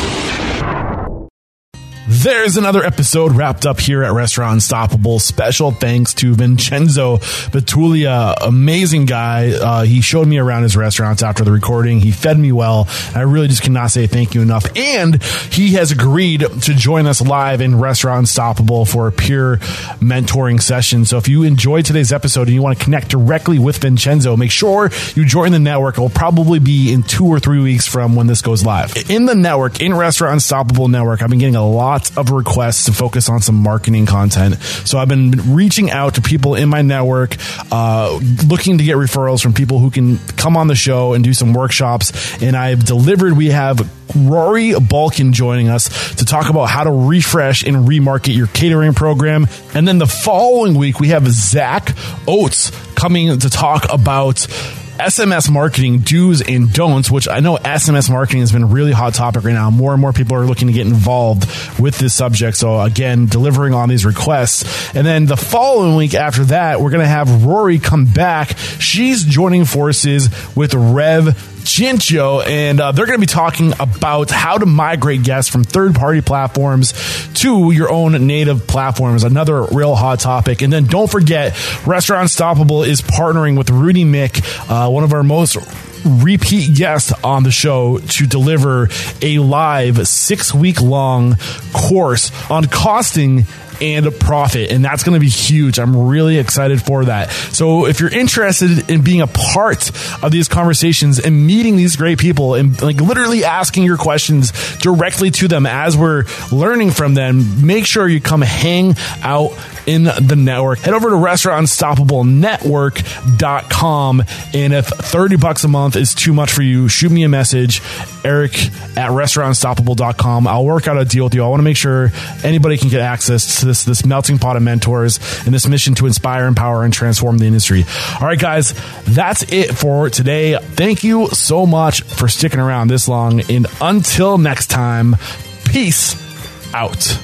There's another episode wrapped up here at Restaurant Unstoppable. Special thanks to Vincenzo Betulia, amazing guy. Uh, he showed me around his restaurants after the recording. He fed me well. I really just cannot say thank you enough. And he has agreed to join us live in Restaurant Unstoppable for a peer mentoring session. So if you enjoyed today's episode and you want to connect directly with Vincenzo, make sure you join the network. It will probably be in two or three weeks from when this goes live. In the network, in Restaurant Unstoppable Network, I've been getting a lot of requests to focus on some marketing content. So I've been reaching out to people in my network, uh, looking to get referrals from people who can come on the show and do some workshops. And I've delivered. We have Rory Balkin joining us to talk about how to refresh and remarket your catering program. And then the following week, we have Zach Oates coming to talk about SMS marketing do's and don'ts, which I know SMS marketing has been a really hot topic right now. More and more people are looking to get involved with this subject. So again, delivering on these requests. And then the following week after that, we're going to have Rory come back. She's joining forces with Rev Ciancio, and uh, they're going to be talking about how to migrate guests from third party platforms to your own native platforms. Another real hot topic. And then don't forget, Restaurant Stoppable is partnering with Rudy Miick, uh, one of our most repeat guests on the show to deliver a live six week long course on costing and profit and that's going to be huge. I'm really excited for that. So if you're interested in being a part of these conversations and meeting these great people and like literally asking your questions directly to them as we're learning from them make sure you come hang out in the network. Head over to restaurantunstoppablenetwork.com and if 30 bucks a month is too much for you shoot me a message eric at restaurantunstoppable.com i'll work out a deal with you. I want to make sure anybody can get access to this this melting pot of mentors and this mission to inspire empower and transform the industry. All right guys that's it for today. Thank you so much for sticking around this long and until next time peace out